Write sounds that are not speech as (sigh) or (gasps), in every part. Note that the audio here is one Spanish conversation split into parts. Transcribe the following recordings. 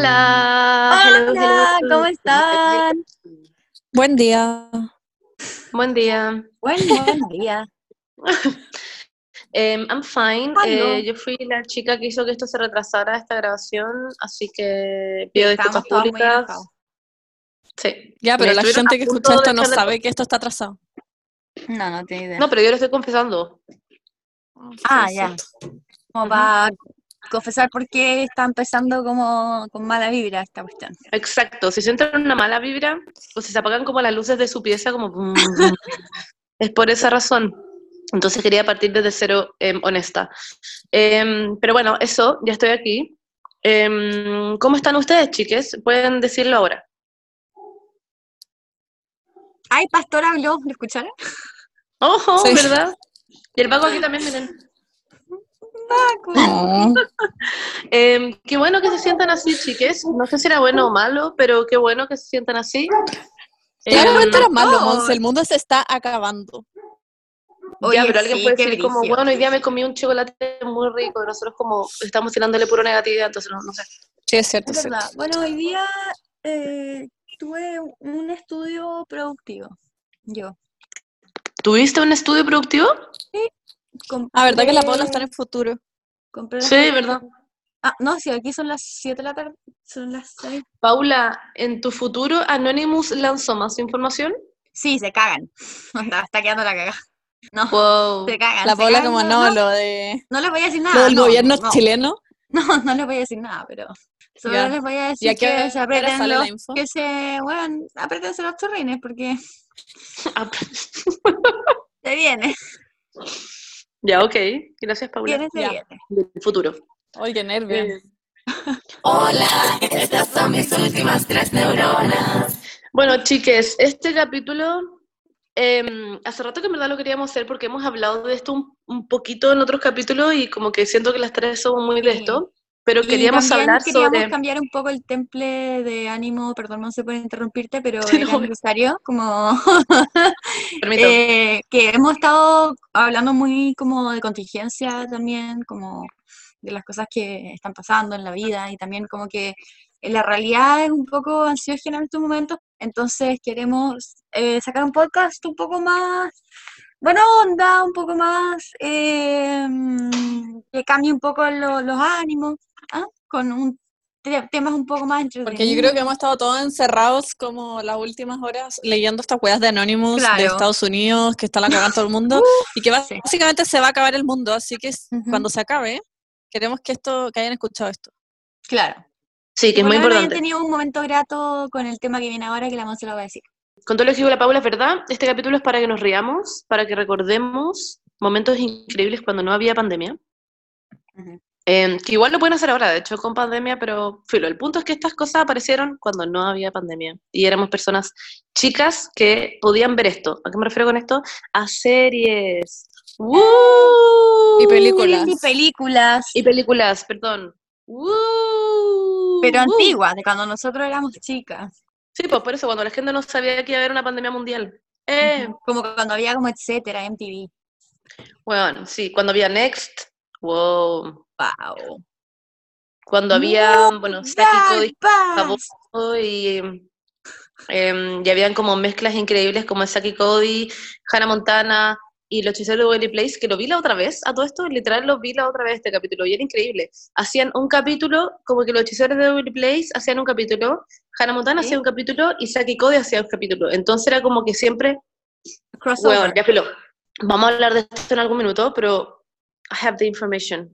Hola. Hola, hello. ¿cómo están? Buen día. Buen día. Buen, día. (laughs) Em, I'm fine. Eh, yo fui la chica que hizo que esto se retrasara esta grabación, así que pido disculpas públicas. Sí. Ya, pero Me la gente que escucha esto no sabe que esto está atrasado. No, no tengo idea. No, pero yo lo estoy confesando. ah, Sí, ya. sí. Como para confesar por qué está empezando como con mala vibra esta cuestión. Exacto. Si sienten una mala vibra o si se apagan como las luces de su pieza, como bum, bum, (laughs) es por esa razón. Entonces quería partir desde cero em, honesta. Em, pero bueno, eso, ya estoy aquí. Em, ¿Cómo están ustedes, chiques? Pueden decirlo ahora. Ay, Pastor habló, ¿lo escucharon? Ojo, Sí. ¿verdad? (laughs) Y el vago aquí también, miren. No. (laughs) Em, qué bueno que se sientan así, chiques. No sé si era bueno o malo, pero qué bueno que se sientan así. Claramente Em, era malo, no. Monse. El mundo se está acabando. ya, Oye, pero alguien sí, puede decir como, bueno, hoy día me comí un chocolate muy rico y nosotros como estamos tirándole puro negatividad, entonces no, no sé. Sí, es cierto. Es cierto. verdad. Bueno, hoy día eh, tuve un estudio productivo. Yo. ¿Tuviste un estudio productivo? Ah, ¿verdad que la Paula Compré- está en el futuro? compré Sí, cosas- ¿verdad? Ah, no, sí, aquí son las 7 de la tarde. Son las 6. Paula, en tu futuro Anonymous lanzó más información. Sí, se cagan. (laughs) Está quedando la cagada. No, Wow. se cagan. La se Paula cagan, como no, lo de No les voy a decir nada. lo del no, gobierno no, chileno. (laughs) No, no les voy a decir nada, pero solo Ya. les voy a ¿Y decir a qué que se hora aprieten sale los, la info? que se, bueno, apriétense los chorrines porque (laughs) se viene, ya, ok. Gracias, Paula. Ya. viene. Del futuro. Ay, qué nervio. Eh, Bueno, chiques, este capítulo, em, hace rato que en verdad lo queríamos hacer porque hemos hablado de esto un, un poquito en otros capítulos y como que siento que las tres somos muy de Sí. esto, pero queríamos también hablar queríamos sobre... cambiar un poco el temple de ánimo, perdón, no se puede interrumpirte, pero Sí, era no. necesario, como (laughs) eh, que hemos estado hablando muy como de contingencia también, como de las cosas que están pasando en la vida y también como que la realidad es un poco ansiógena en estos momentos, entonces queremos eh, sacar un podcast un poco más buena onda, un poco más eh, mm, que cambie un poco lo- los ánimos, ¿ah? con un te- temas un poco más entretenidos. Porque yo creo que hemos estado todos encerrados como las últimas horas leyendo estas weas de Anonymous de Claro. Estados Unidos, que está la cagando todo el mundo, (laughs) y que sí. básicamente se va a acabar el mundo, así que s- Ujú. cuando se acabe, queremos que esto, que hayan escuchado esto. Claro. Sí, que es muy menos hayan importante. tenido un momento grato con el tema que viene ahora, que la Monse lo va a decir. Con todo lo que dijo la Paula, es verdad, este capítulo es para que nos riamos, para que recordemos momentos increíbles cuando no había pandemia. Ujú. Em, que igual lo pueden hacer ahora, de hecho, con pandemia, pero filo, el punto es que estas cosas aparecieron cuando no había pandemia. Y éramos personas chicas que podían ver esto. ¿A qué me refiero con esto? A series. ¡Woo! Y películas. Y películas, Y películas, perdón. ¡Woo! pero ¡Woo! antiguas, de cuando nosotros éramos chicas. Sí, pues por eso, cuando la gente no sabía que iba a haber una pandemia mundial. Eh. Como cuando había como etcétera, MTV. Bueno, sí, cuando había Next. Wow. Wow. Cuando había, bueno, y, em, y habían como mezclas increíbles como Saki Cody, Hannah Montana y Los Hechiceros de Waverly Place, que lo vi la otra vez, a todo esto, literal lo vi la otra vez este capítulo y era increíble. Hacían un capítulo, como que Los Hechiceros de Waverly Place hacían un capítulo, Hannah Montana Sí. hacía un capítulo y Saki Cody hacía un capítulo. Entonces era como que siempre, Crossover. bueno, ya filo. Vamos a hablar de esto en algún minuto, pero I have the information.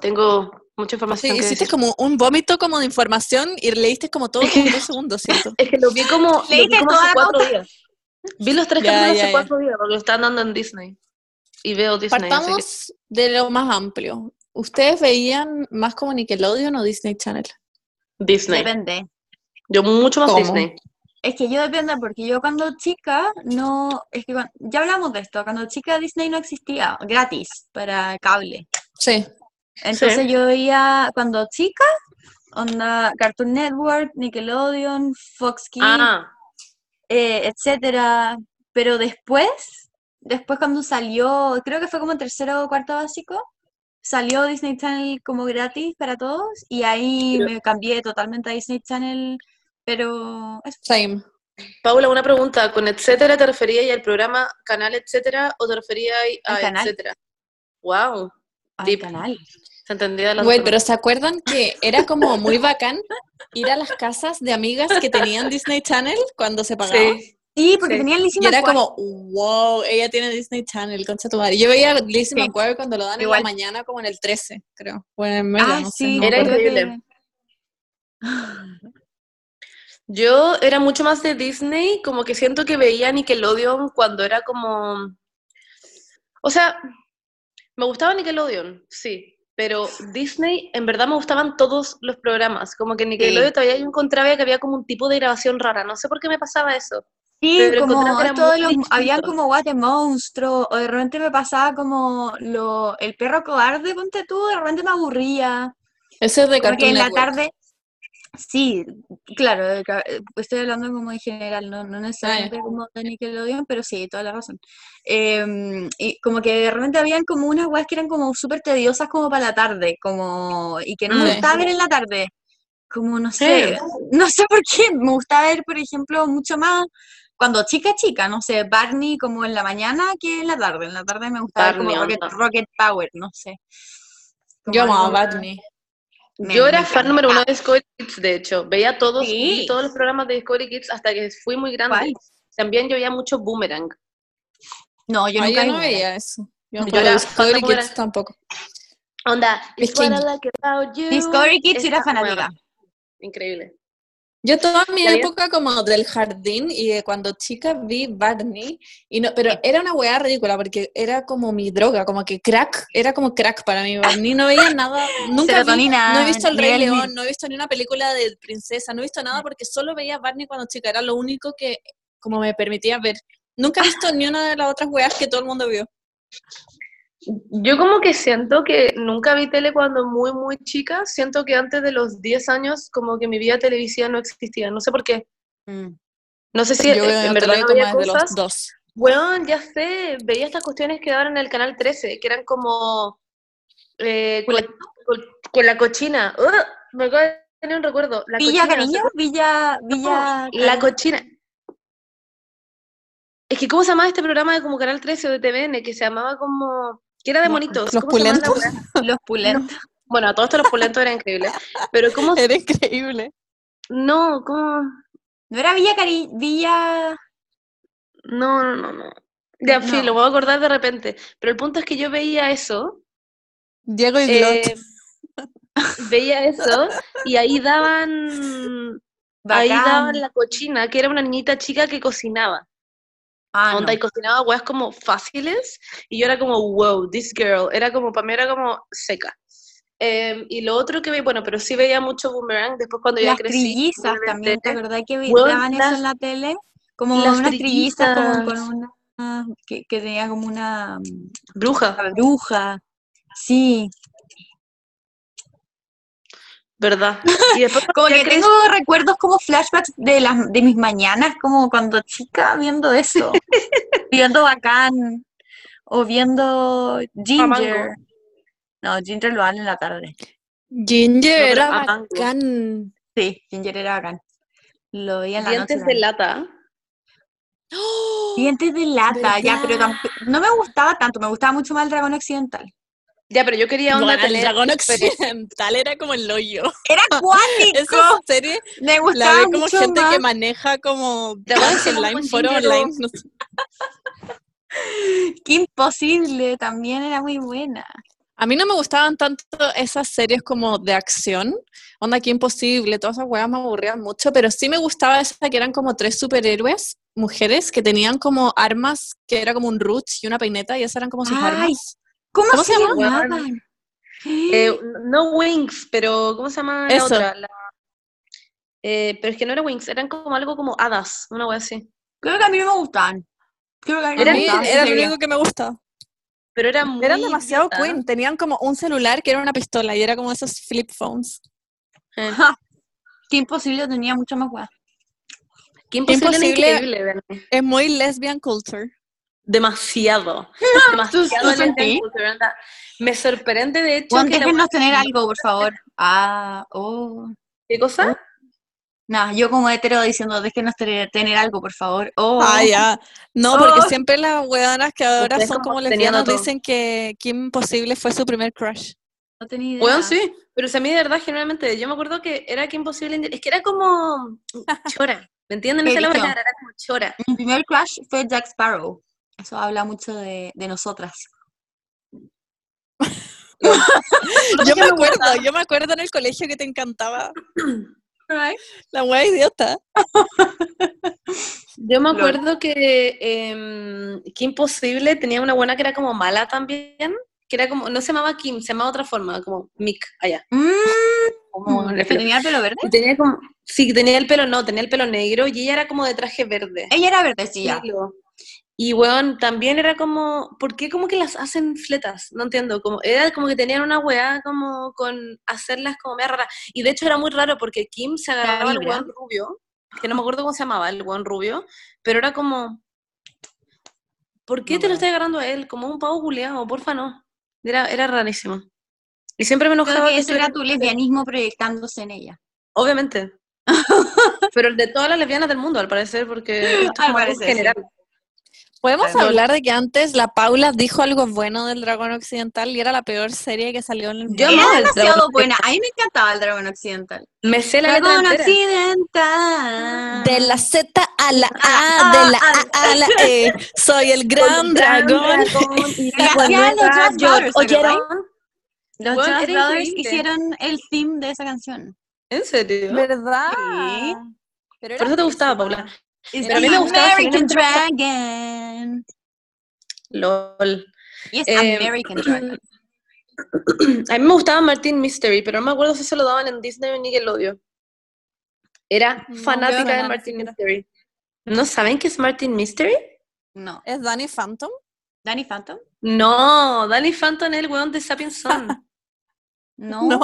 Tengo mucha Sí, información que hiciste decir. como un vómito como de información y leíste como todo como dos (laughs) segundos, siento. Es que lo vi como, lo vi como hace cuatro días. Vi los tres capítulos hace ya. cuatro días, porque lo están dando en Disney. Y veo Disney, que... Partamos de lo más amplio. ¿Ustedes veían más como Nickelodeon o Disney Channel? Disney. Depende. Yo mucho más ¿Cómo? Disney. Es que yo depende, porque yo cuando chica no. Es que ya hablamos de esto. Cuando chica Disney no existía gratis para cable. Sí. Entonces Sí. yo veía cuando chica, onda Cartoon Network, Nickelodeon, Fox Kids, Ah, eh, etcétera. Pero después, después cuando salió, creo que fue como tercero o cuarto básico, salió Disney Channel como gratis para todos y ahí me cambié totalmente a Disney Channel, pero. Same. Paula, una pregunta. ¿Con etcétera te referías al programa canal etcétera o te referías a Al canal. etcétera? Wow. al canal. Se entendía de las Güey, pero ¿se acuerdan que era como muy bacán ir a las casas de amigas que tenían Disney Channel cuando se pagaba? Sí. Sí, porque Sí. tenía Lizzie Y era McGuire. como, wow, ella tiene Disney Channel, concha tu madre. Yo veía Lizzie Sí. McGuire cuando lo dan Igual. en la mañana, como en el 13, creo. O en el Mega, Ah, no sé. sí, no me Era increíble. que- Yo era mucho más de Disney, como que siento que veía Nickelodeon cuando era como... O sea, me gustaba Nickelodeon, sí, pero Disney, en verdad me gustaban todos los programas, como que en Nickelodeon todavía yo encontraba que había como un tipo de grabación rara, no sé por qué me pasaba eso. Sí, Pero como muy los, habían como guate monstruos, o de repente me pasaba como lo, el perro cobarde, ponte tú, de repente me aburría. Ese es de Cartoon en la tarde, sí, claro, ca- eh, estoy hablando como en general, no, no necesariamente como de Nickelodeon, pero sí, toda la razón. Em, y como que de repente habían como unas weas que eran como súper tediosas como para la tarde, como, y que no me Sí. gustaba ver en la tarde. Como no sé, (laughs) no sé por qué, me gustaba ver, por ejemplo, mucho más cuando chica chica, no sé, Barney como en la mañana que en la tarde. En la tarde me gustaba ver como Rocket, Power, no sé. Como Yo amaba Barney. Me- Yo era fan número uno de Discovery Kids, de hecho. Veía todos, Sí. todos los programas de Discovery Kids hasta que fui muy grande. ¿Cuál? También yo veía mucho Boomerang. No, yo Ay, nunca yo no veía eso. Yo, Yo pero era Discovery Kids Boomerang. tampoco. Onda, Es It's what I que- like about you. Discovery Kids era Esa- fanática. increíble. Yo toda mi ¿Ya había- época como del jardín y de cuando chica vi Barney, y no, pero era una weá ridícula porque era como mi droga, como que crack, era como crack para mí. Barney no veía nada, (laughs) nunca vi, no he visto El Rey León, no he visto ni una película de princesa, no he visto nada porque solo veía Barney cuando chica, era lo único que como me permitía ver. Nunca he visto ni una de las otras weas que todo el mundo vio. Yo como que siento que nunca vi tele cuando muy, muy chica. Siento que antes de los 10 años como que mi vida televisiva no existía. No sé por qué. No sé si Yo en verdad no había los cosas. dos. Bueno, ya sé. Veía estas cuestiones que daban en el Canal 13, que eran como... eh, con, con- con la cochina. Me acabo de tener un recuerdo. La Villa cochina, Cariño, Villa, Villa. La cochina. Es que, ¿cómo se llamaba este programa de como Canal 13 o de TVN? Que se llamaba como... Que era de No, monitos. Los ¿Cómo se llamaba la pulentos. (laughs) Los pulentos. Bueno, a todos estos los pulentos eran increíbles. Pero ¿cómo? Era increíble. No, ¿cómo? ¿No era Villa Cariño? Villa. No, no, no, no. Ya, No. sí, lo voy a acordar de repente. Pero el punto es que yo veía eso, Diego y eh, (laughs) veía eso, y ahí daban, ahí daban la cochina, que era una niñita chica que cocinaba. Ah, onda no. y cocinaba weas como fáciles y yo era como wow this girl era como para mí era como seca Em, y lo otro que veía bueno pero sí veía mucho boomerang después cuando ya Las crecí trillizas también, ¿te acordás que daban eso en la tele? Como las unas trillizas como con una. Que, que tenía como una, mm, bruja una bruja. Sí. Verdad y después (laughs) Como que tengo recuerdos como flashbacks de las de mis mañanas, como cuando chica viendo eso. (laughs) viendo Bacán. O viendo Ginger. No, Ginger lo dan en la tarde. Ginger No, era mango. bacán. Sí, Ginger era bacán. Lo veía en la noche. dientes de lata ¡Oh! Dientes de lata, ya, pero no me gustaba tanto, me gustaba mucho más el dragón occidental. Ya pero yo quería onda Bueno, el tener dragón experiencia. (laughs) occidental era como el hoyo. Era (laughs) acuático. Esa serie me la gustaba ve como mucho gente más. que maneja como Dragones online, con foro Ginger o- online. no sé. Qué imposible, también era muy buena. A mí no me gustaban tanto esas series como de acción, onda que imposible, todas esas weas me aburrían mucho, pero sí me gustaba esa que eran como tres superhéroes, mujeres, que tenían como armas, que era como un roots y una peineta, y esas eran como sus Ay, armas. ¿Cómo, ¿Cómo se, se llama? llamaban? Eh, no Wings pero ¿cómo se llama la Eso. otra? La- eh, pero es que no era Wings eran como algo como hadas una wea así Creo que a mí no me gustaban. Creo que a mí no A Eran- me gustaban. era lo único que me gustaba. pero era muy Eran demasiado queen, tenían como un celular que era una pistola y era como esos flip phones. Eh, Qué imposible, tenía mucho más guay. qué imposible, era Imposible. Es muy lesbian culture. Demasiado. demasiado ¿Tú anda. Me sorprende, de hecho, que la déjenos tener algo, por favor. Ah, oh. ¿Qué cosa? Nah, yo como hetero diciendo, déjenos tener, tener algo, por favor. Oh. Ah, ya. No, porque Oh. siempre las weonas que ahora Ustedes son como lesbianas dicen que Kim Possible fue su primer crush. No tenía idea. Bueno, sí, pero si a mí de verdad, generalmente, yo me acuerdo que era que imposible, indi- es que era como chora, ¿me entienden? No sé la era como chora. Mi primer crush fue Jack Sparrow. Eso habla mucho de, de nosotras. (laughs) Yo me acuerdo, yo me acuerdo en el colegio que te encantaba. (clears throat) La wea idiota. (laughs) Yo me acuerdo que em, que imposible tenía una buena que era como mala también, que era como, no se llamaba Kim, se llamaba otra forma, como Mick, allá. Mm, Como ¿que ¿Tenía el pelo verde? Y tenía como, sí, tenía el pelo, no, tenía el pelo negro y ella era como de traje verde. Ella era verdecilla. Filo. Y weón, también era como, ¿por qué como que las hacen fletas? No entiendo, como, era como que tenían una weá como con hacerlas como media rara. Y de hecho era muy raro porque Kim se agarraba al weón rubio, que no me acuerdo cómo se llamaba, el weón rubio, pero era como, ¿por qué No te lo estás agarrando a él? Como un pavo culeado, porfa no. Era, era rarísimo. Y siempre me Creo enojaba que que eso era tu lesbianismo proyectándose en ella. Obviamente. (laughs) pero el de todas las lesbianas del mundo, al parecer, porque esto es Al como algo parecer, sí. Podemos hablar de que antes la Paula dijo algo bueno del Dragón Occidental y era la peor serie que salió en el Yo mundo. amaba Era el demasiado dragón buena. A mí me encantaba el dragón occidental. Me sé la Dragón occidental. De la Z a la Ah, A, de la ah, A a la E, soy el gran dragón. (laughs) y la hacían los Jonas Brothers, ¿te ¿Oyeron? Los Jonas era Brothers increíble. hicieron el theme de esa canción. ¿En serio? ¿Verdad? Sí. Pero Por eso te gustaba. Paula. Pero a mí me gustaba American Dragon. LOL. Y es Eh, American Dragon. (clears throat) A mí me gustaba Martin Mystery, pero no me acuerdo si se lo daban en Disney o en Nickelodeon. Era No, fanática de no, Martin. Mystery. ¿No saben qué es Martin Mystery? No. ¿Es Danny Phantom? ¿Danny Phantom? No, Danny Phantom es el weón de Sapiens Son. (laughs) No. No.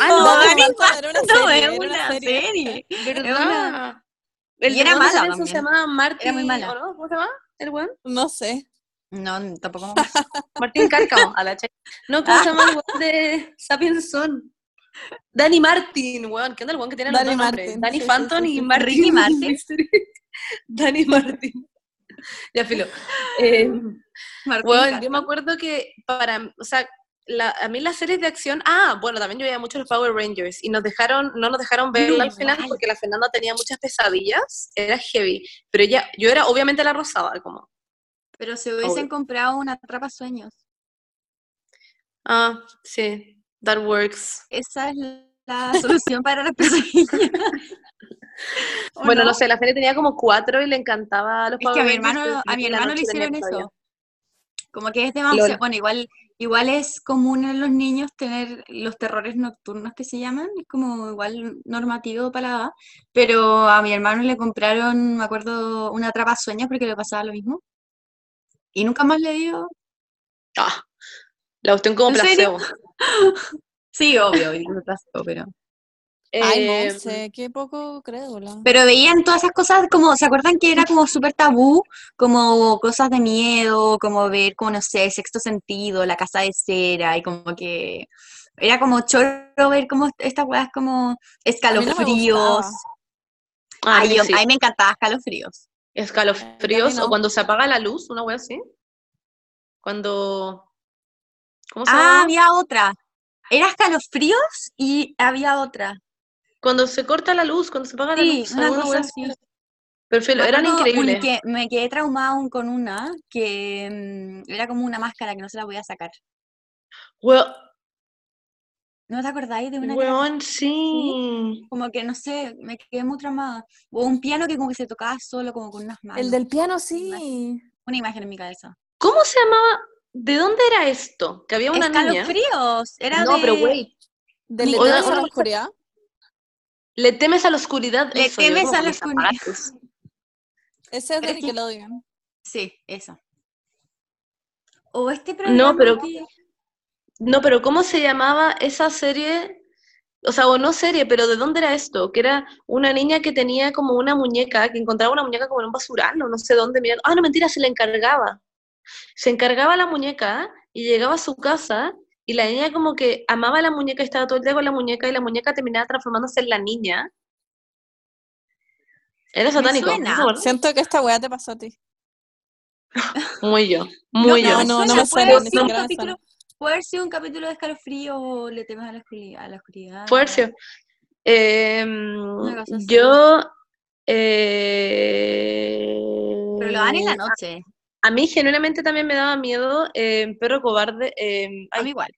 Ah, no, Danny Danny Phantom era una No, serie. es era una serie. ¿verdad? El Y era weón de mala se también. llamaba Martin, Era muy mala. ¿o no? ¿Cómo se llama el weón? No sé. No, tampoco. (laughs) Martín Cárcamo, a la che. No, ¿cómo se llama el weón de Sapiens Son? Danny Martin, weón. ¿Qué onda el weón que tiene los Danny dos nombres? Martin, Danny sí, sí, Phantom sí, y. Martin. Martin. (laughs) Danny Martin. ya, filo. Eh, weón, yo me acuerdo que para, o sea, la- a mí las series de acción, ah, bueno, también yo veía mucho los Power Rangers y nos dejaron, no nos dejaron verla al final porque la Fernanda tenía muchas pesadillas, era heavy, pero ella, yo era obviamente la rosada, como, Pero se hubiesen Obvio. comprado una trapa sueños. ah, sí, that works. Esa es la solución para las pesadillas. (laughs) ¿O Bueno, no? sé, la Feria tenía como cuatro y le encantaba a los Es que a mi hermano, a mi le hicieron eso. Como que es demasiado, Lol. bueno, igual, igual es común en los niños tener los terrores nocturnos que se llaman, es como igual normativo para la edad, pero a mi hermano le compraron, me acuerdo, una trapa sueños porque le pasaba lo mismo. Y nunca más le dio. Ah, la cuestión como placebo. (laughs) Sí, obvio, y me placebo, pero. Ay, Eh, no sé, qué poco crédula. Pero veían todas esas cosas como, ¿se acuerdan que era como súper tabú? Como cosas de miedo, como ver, como no sé, sexto sentido, la casa de cera, y como que era como choro ver como estas weas como escalofríos. ah, a Ay, mí yo- sí. a mí me encantaba escalofríos. Escalofríos no. o cuando se apaga la luz, una wea así. Cuando. ¿Cómo se Ah, había otra. Era escalofríos y había otra. Cuando se corta la luz, cuando se apaga la luz. una cosa wea así. eran increíbles. que me quedé traumada aún con una que mm, era como una máscara que no se la voy a sacar. Wea- ¿No te acordáis de una que Weón, sí. como que no sé, me quedé muy traumada. O un piano que como que se tocaba solo, como con unas manos. El del piano, sí. Una imagen en mi cabeza. ¿Cómo se llamaba? ¿De dónde era esto? Que había una niña. Escalofríos. Era No, de... pero. ¿Del Ni- Le temes a la oscuridad? Le temes a la oscuridad. Le eso, temes a que la me separaste. Ese es de que- Nickelodeon. Sí, eso. O este programa No, pero- que- No, pero ¿cómo se llamaba esa serie o sea, o no serie, pero ¿de dónde era esto? Que era una niña que tenía como una muñeca, que encontraba una muñeca como en un basural, no sé dónde. Mira. Ah, no, mentira, se le encargaba. Se encargaba la muñeca y llegaba a su casa y la niña como que amaba la muñeca y estaba todo el día con la muñeca y la muñeca terminaba transformándose en la niña. Era Me satánico. suena. ¿no? Siento que esta weá te pasó a ti. Muy yo, muy no, yo. no, no, no me suena, ni siquiera me Puede haber sido un capítulo de escalofrío o le temes a la oscuridad. A la oscuridad. Fuercio. Em, así. yo. eh, Pero lo dan en la noche. A mí genuinamente también me daba miedo eh, Perro Cobarde. eh, A mí igual.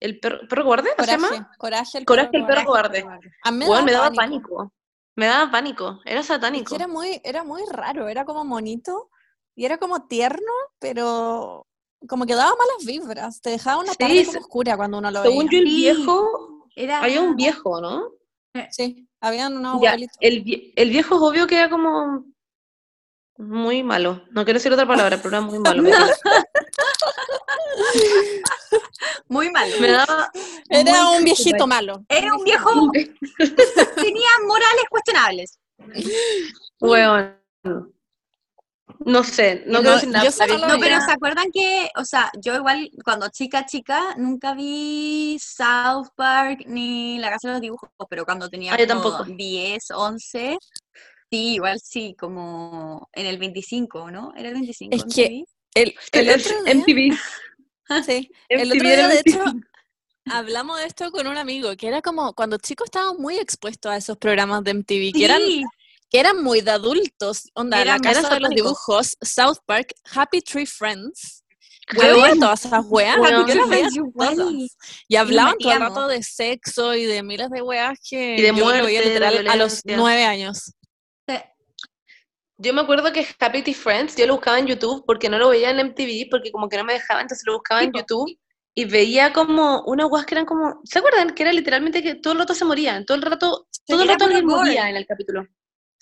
¿El perro, perro cobarde? ¿cómo se Coraje, llama? coraje el Coraje, perro el perro cobarde. cobarde. A mí me, me daba daba pánico. Me daba pánico. Era Es satánico. que era muy, era muy raro, era como monito y era como tierno, pero como que daba malas vibras, te dejaba una Sí, tarde como oscura cuando uno lo Según veía. yo, el viejo. Era... Había un viejo, ¿no? Sí, habían unos Ya, el, vie- el viejo es obvio que era como. Muy malo. No quiero decir otra palabra, pero era muy malo. (laughs) Muy mal. Me daba. Era muy un viejito malo. Era un viejo. tenía morales cuestionables. Weón. No sé, no No, yo no lo No, pero. ¿se acuerdan que, o sea, yo igual cuando chica, chica, nunca vi South Park ni La Casa de los Dibujos, pero cuando tenía Ah, como tampoco. 10, 11, sí, igual sí, como en el 25, ¿no? ¿Era el 25? Es que? El, el otro día, MTV. (laughs) sí, el otro día, de hecho, 25. hablamos de esto con un amigo, que era como cuando chicos estábamos muy expuestos a esos programas de MTV, que eran que eran muy de adultos, onda, Eran- la casa de los dibujos, South Park, Happy Tree Friends. Weón. veía todas esas weas, Weón. yo las veía todas. Y hablaban todo el rato de sexo y de miles de weas que Y de yo lo veía muerte, de literal a los nueve años. Yo me acuerdo que Happy Tea Friends yo lo buscaba en YouTube porque no lo veía en MTV, porque como que no me dejaba, entonces lo buscaba en. YouTube y veía como unas guas que eran como, ¿se acuerdan? Que era literalmente que todo el rato se morían, todo el rato, todo el era rato moría en el capítulo.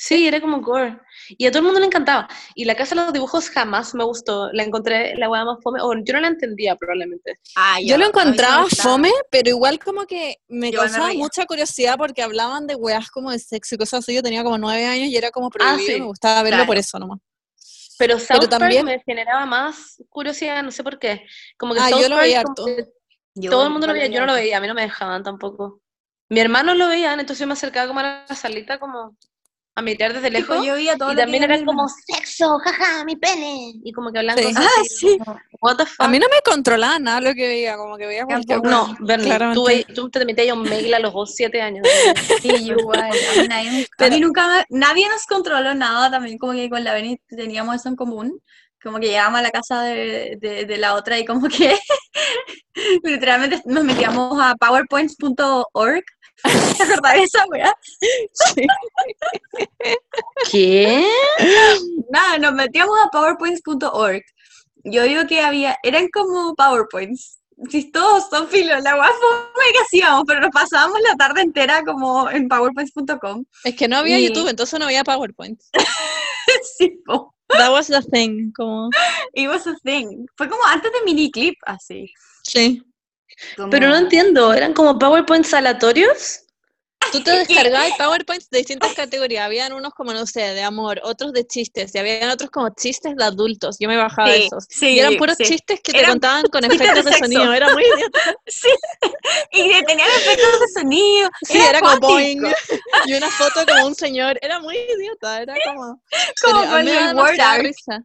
Sí, era como gore. Y a todo el mundo le encantaba. Y la casa de los dibujos jamás me gustó. La encontré la wea más fome, o yo no la entendía probablemente. Ah, Yo lo encontraba fome, pero igual como que me causaba mucha curiosidad porque hablaban de weas como de sexo y cosas así. Yo tenía como nueve años y era como prohibido y sí, me gustaba verlo por eso nomás. Pero South también- Park me generaba más curiosidad, no sé por qué. Como que Ah, South yo lo Park veía harto. Yo Todo el mundo lo veía, yo no lo veía, a mí no me dejaban tampoco. Mi hermano lo veían, entonces yo me acercaba como a la salita como a mirar desde Tipo, lejos. yo veía todo y también veía era mi como sexo, jaja, mi pene. Y como que hablaban Sí. cosas Ah, así. sí. como, What the fuck. A mí no me controlaba nada lo que veía, como que veía cualquier no, Bernie, tú, tú te metías a un mail a los dos, siete años. (laughs) Sí, yo igual. A mí, nadie, nunca- a Pero- mí nunca, me- nadie nos controló nada, también como que con la Beni teníamos eso en común, como que llegábamos a la casa de, de- de la otra y como que (laughs) literalmente nos metíamos a powerpoints.org. ¿Te acordás de esa weá? ¿Qué? Nada, nos metíamos a powerpoints.org. Yo digo que había, eran como powerpoints. Si todos son filos, la weá fue que hacíamos, pero nos pasábamos la tarde entera como en powerpoints.com. Es que no había Y- YouTube, entonces no había PowerPoint. (laughs) sí, po. That was the thing, como... It was a thing. Fue como antes de miniclip, así. Sí. Pero no como- entiendo, ¿eran como PowerPoints aleatorios? Tú te (laughs) descargabas PowerPoints de distintas categorías. Habían unos como, no sé, de amor, otros de chistes, y habían otros como chistes de adultos. Yo me bajaba Sí, esos. sí, y eran puros sí. chistes que te Eran contaban con de efectos de sexo. sonido. Era muy idiota. (laughs) Sí. Y tenían efectos de sonido. Sí, era, como acuático. boing. Y una foto como un señor. Era muy idiota. Era como. Como con el word art. risa.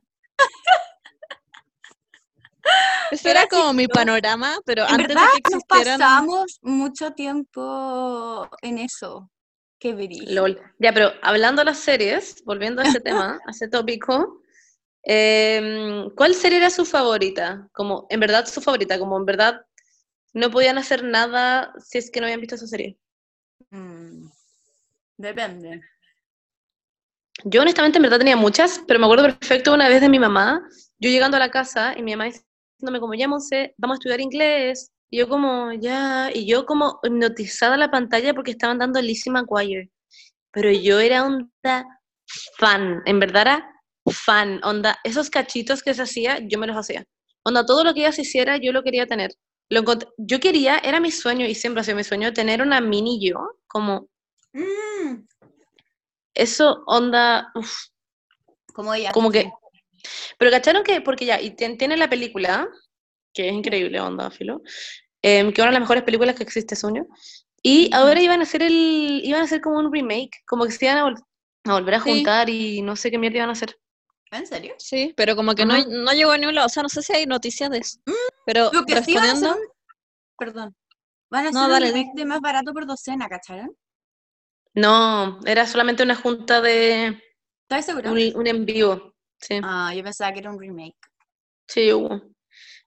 Ese Era era como mi panorama, pero En antes verdad, de que nos existieran. pasamos mucho tiempo en eso. Qué. LOL. Ya, pero hablando de las series, volviendo a ese (laughs) tema, a ese tópico, em, ¿cuál serie era su favorita? Como, en verdad, su favorita, como en verdad no podían hacer nada si es que no habían visto esa serie. Mm, Depende. Yo honestamente en verdad tenía muchas, pero me acuerdo perfecto una vez de mi mamá, yo llegando a la casa y mi mamá diciéndome como, ya Monse, vamos a estudiar inglés. Y yo como, ya, y yo como hipnotizada la pantalla porque estaban dando Lizzie McGuire. Pero yo era onda fan, en verdad era fan, onda, esos cachitos que se hacía, yo me los hacía. Onda, todo lo que ella se hiciera, yo lo quería tener. Lo yo quería, era mi sueño y siempre ha sido mi sueño, tener una mini yo, como Mm, eso onda, uf, como ella. como que... sí. Pero cacharon que, porque ya, y tien- tiene la película, que es increíble, onda, filo, em, que una de las mejores películas que existe, sueño, y ahora iban a hacer el, iban a hacer como un remake, como que se iban a, vol- a volver a Sí. juntar y no sé qué mierda iban a hacer. ¿En serio? Sí, pero como que no, Ajá. no llegó a ningún lado. O sea, no sé si hay noticias de eso. Pero Lo que sí van a hacer respondiendo, Perdón. Van a No, hacer dale, un remake de más barato por docena, ¿cacharon? No, era solamente una junta de ¿Estás seguro? un, un en vivo, sí, Ah, yo pensaba que era un remake. sí hubo.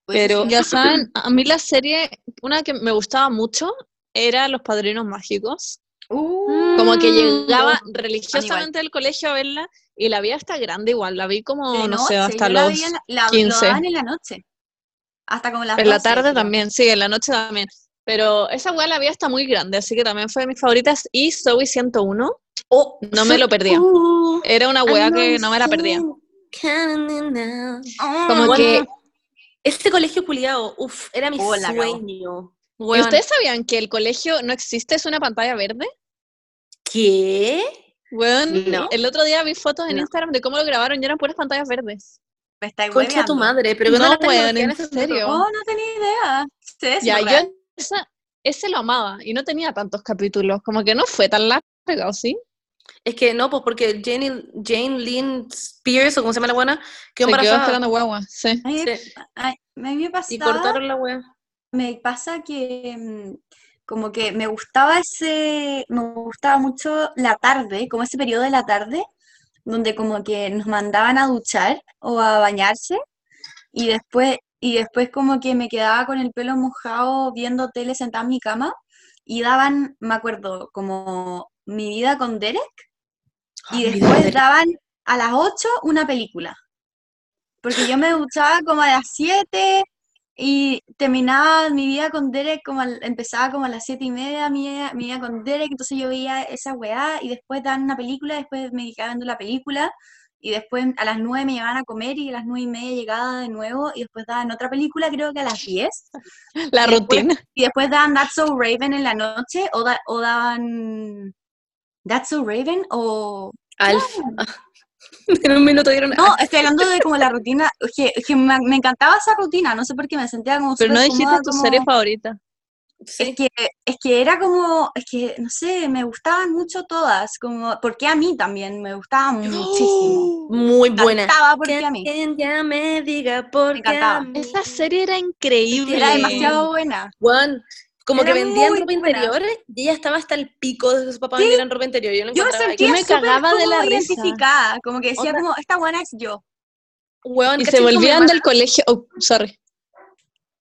Pues Pero- sí. ya saben, a mí la serie, una que me gustaba mucho era Los Padrinos Mágicos. Uh, Como que llegaba religiosamente del colegio a verla y la vi hasta grande igual. La vi como, de no sé, hasta los la, la- lo 15. daban en la noche. Hasta como las En la 12, tarde creo. también, sí, en la noche también. Pero esa weá la vi hasta muy grande, así que también fue de mis favoritas. Y Zoe 101, Oh, no me lo perdía. Uh, Era una weá que no me la perdía. Como Bueno, que, Este colegio culiado, uff, era mi Oh, sueño. ¿y ustedes sabían que el colegio no existe, es una pantalla verde? ¿Qué? Weón, No. el otro día vi fotos en No. Instagram de cómo lo grabaron y eran puras pantallas verdes. me estáis Concha tu madre, pero No, la weón, en serio. Oh, no tenía idea. Sí, Ya, yo esa- ese lo amaba y no tenía tantos capítulos, como que no fue tan largo, ¿sí? Es que no, pues porque Jane, Jane Lynn Spears, o como se llama la buena, quedó Se quedó embarazada. esperando guagua, sí. A mí, Sí, a- a mí me y cortaron la wea. me pasa que mm, como que me gustaba ese, me gustaba mucho la tarde, como ese periodo de la tarde, donde como que nos mandaban a duchar o a bañarse y después, y después como que me quedaba con el pelo mojado viendo tele sentada en mi cama y daban, me acuerdo, como Mi vida con Derek y mi después daban a las 8 una película. Porque yo me duchaba como a las 7 y terminaba mi vida con Derek, como al- empezaba como a las 7 y media mi vida, mi vida con Derek, entonces yo veía esa weá y después daban una película, después me quedaba viendo la película y después a las 9 me llevaban a comer y a las 9 y media llegaba de nuevo y después daban otra película, creo que a las 10 La Y después- rutina. y después daban That's So Raven en la noche o, da- o daban That's So Raven o... Alf. (laughs) en un minuto dieron No, estoy hablando de como la rutina, que, que me, me encantaba esa rutina, no sé por qué me sentía como Pero no dijiste cómoda, tu como- serie favorita. Sí. Es que, es que era como, es que, no sé, me gustaban mucho todas, como, porque a mí también me gustaban (gasps) muchísimo. Muy Me buena. encantaba porque Que a mí. ya me diga por qué encantaba. a mí. Esa serie era increíble. Era demasiado buena. Juan, como que vendían ropa buena. interior y ella estaba hasta el pico de que sus papás vendieran ropa interior. Yo, lo Yo me encontraba sentía Yo me cagaba de la risa. identificada, como que decía como, esta buena es yo. Weón, Y se volvían del colegio. Oh, sorry.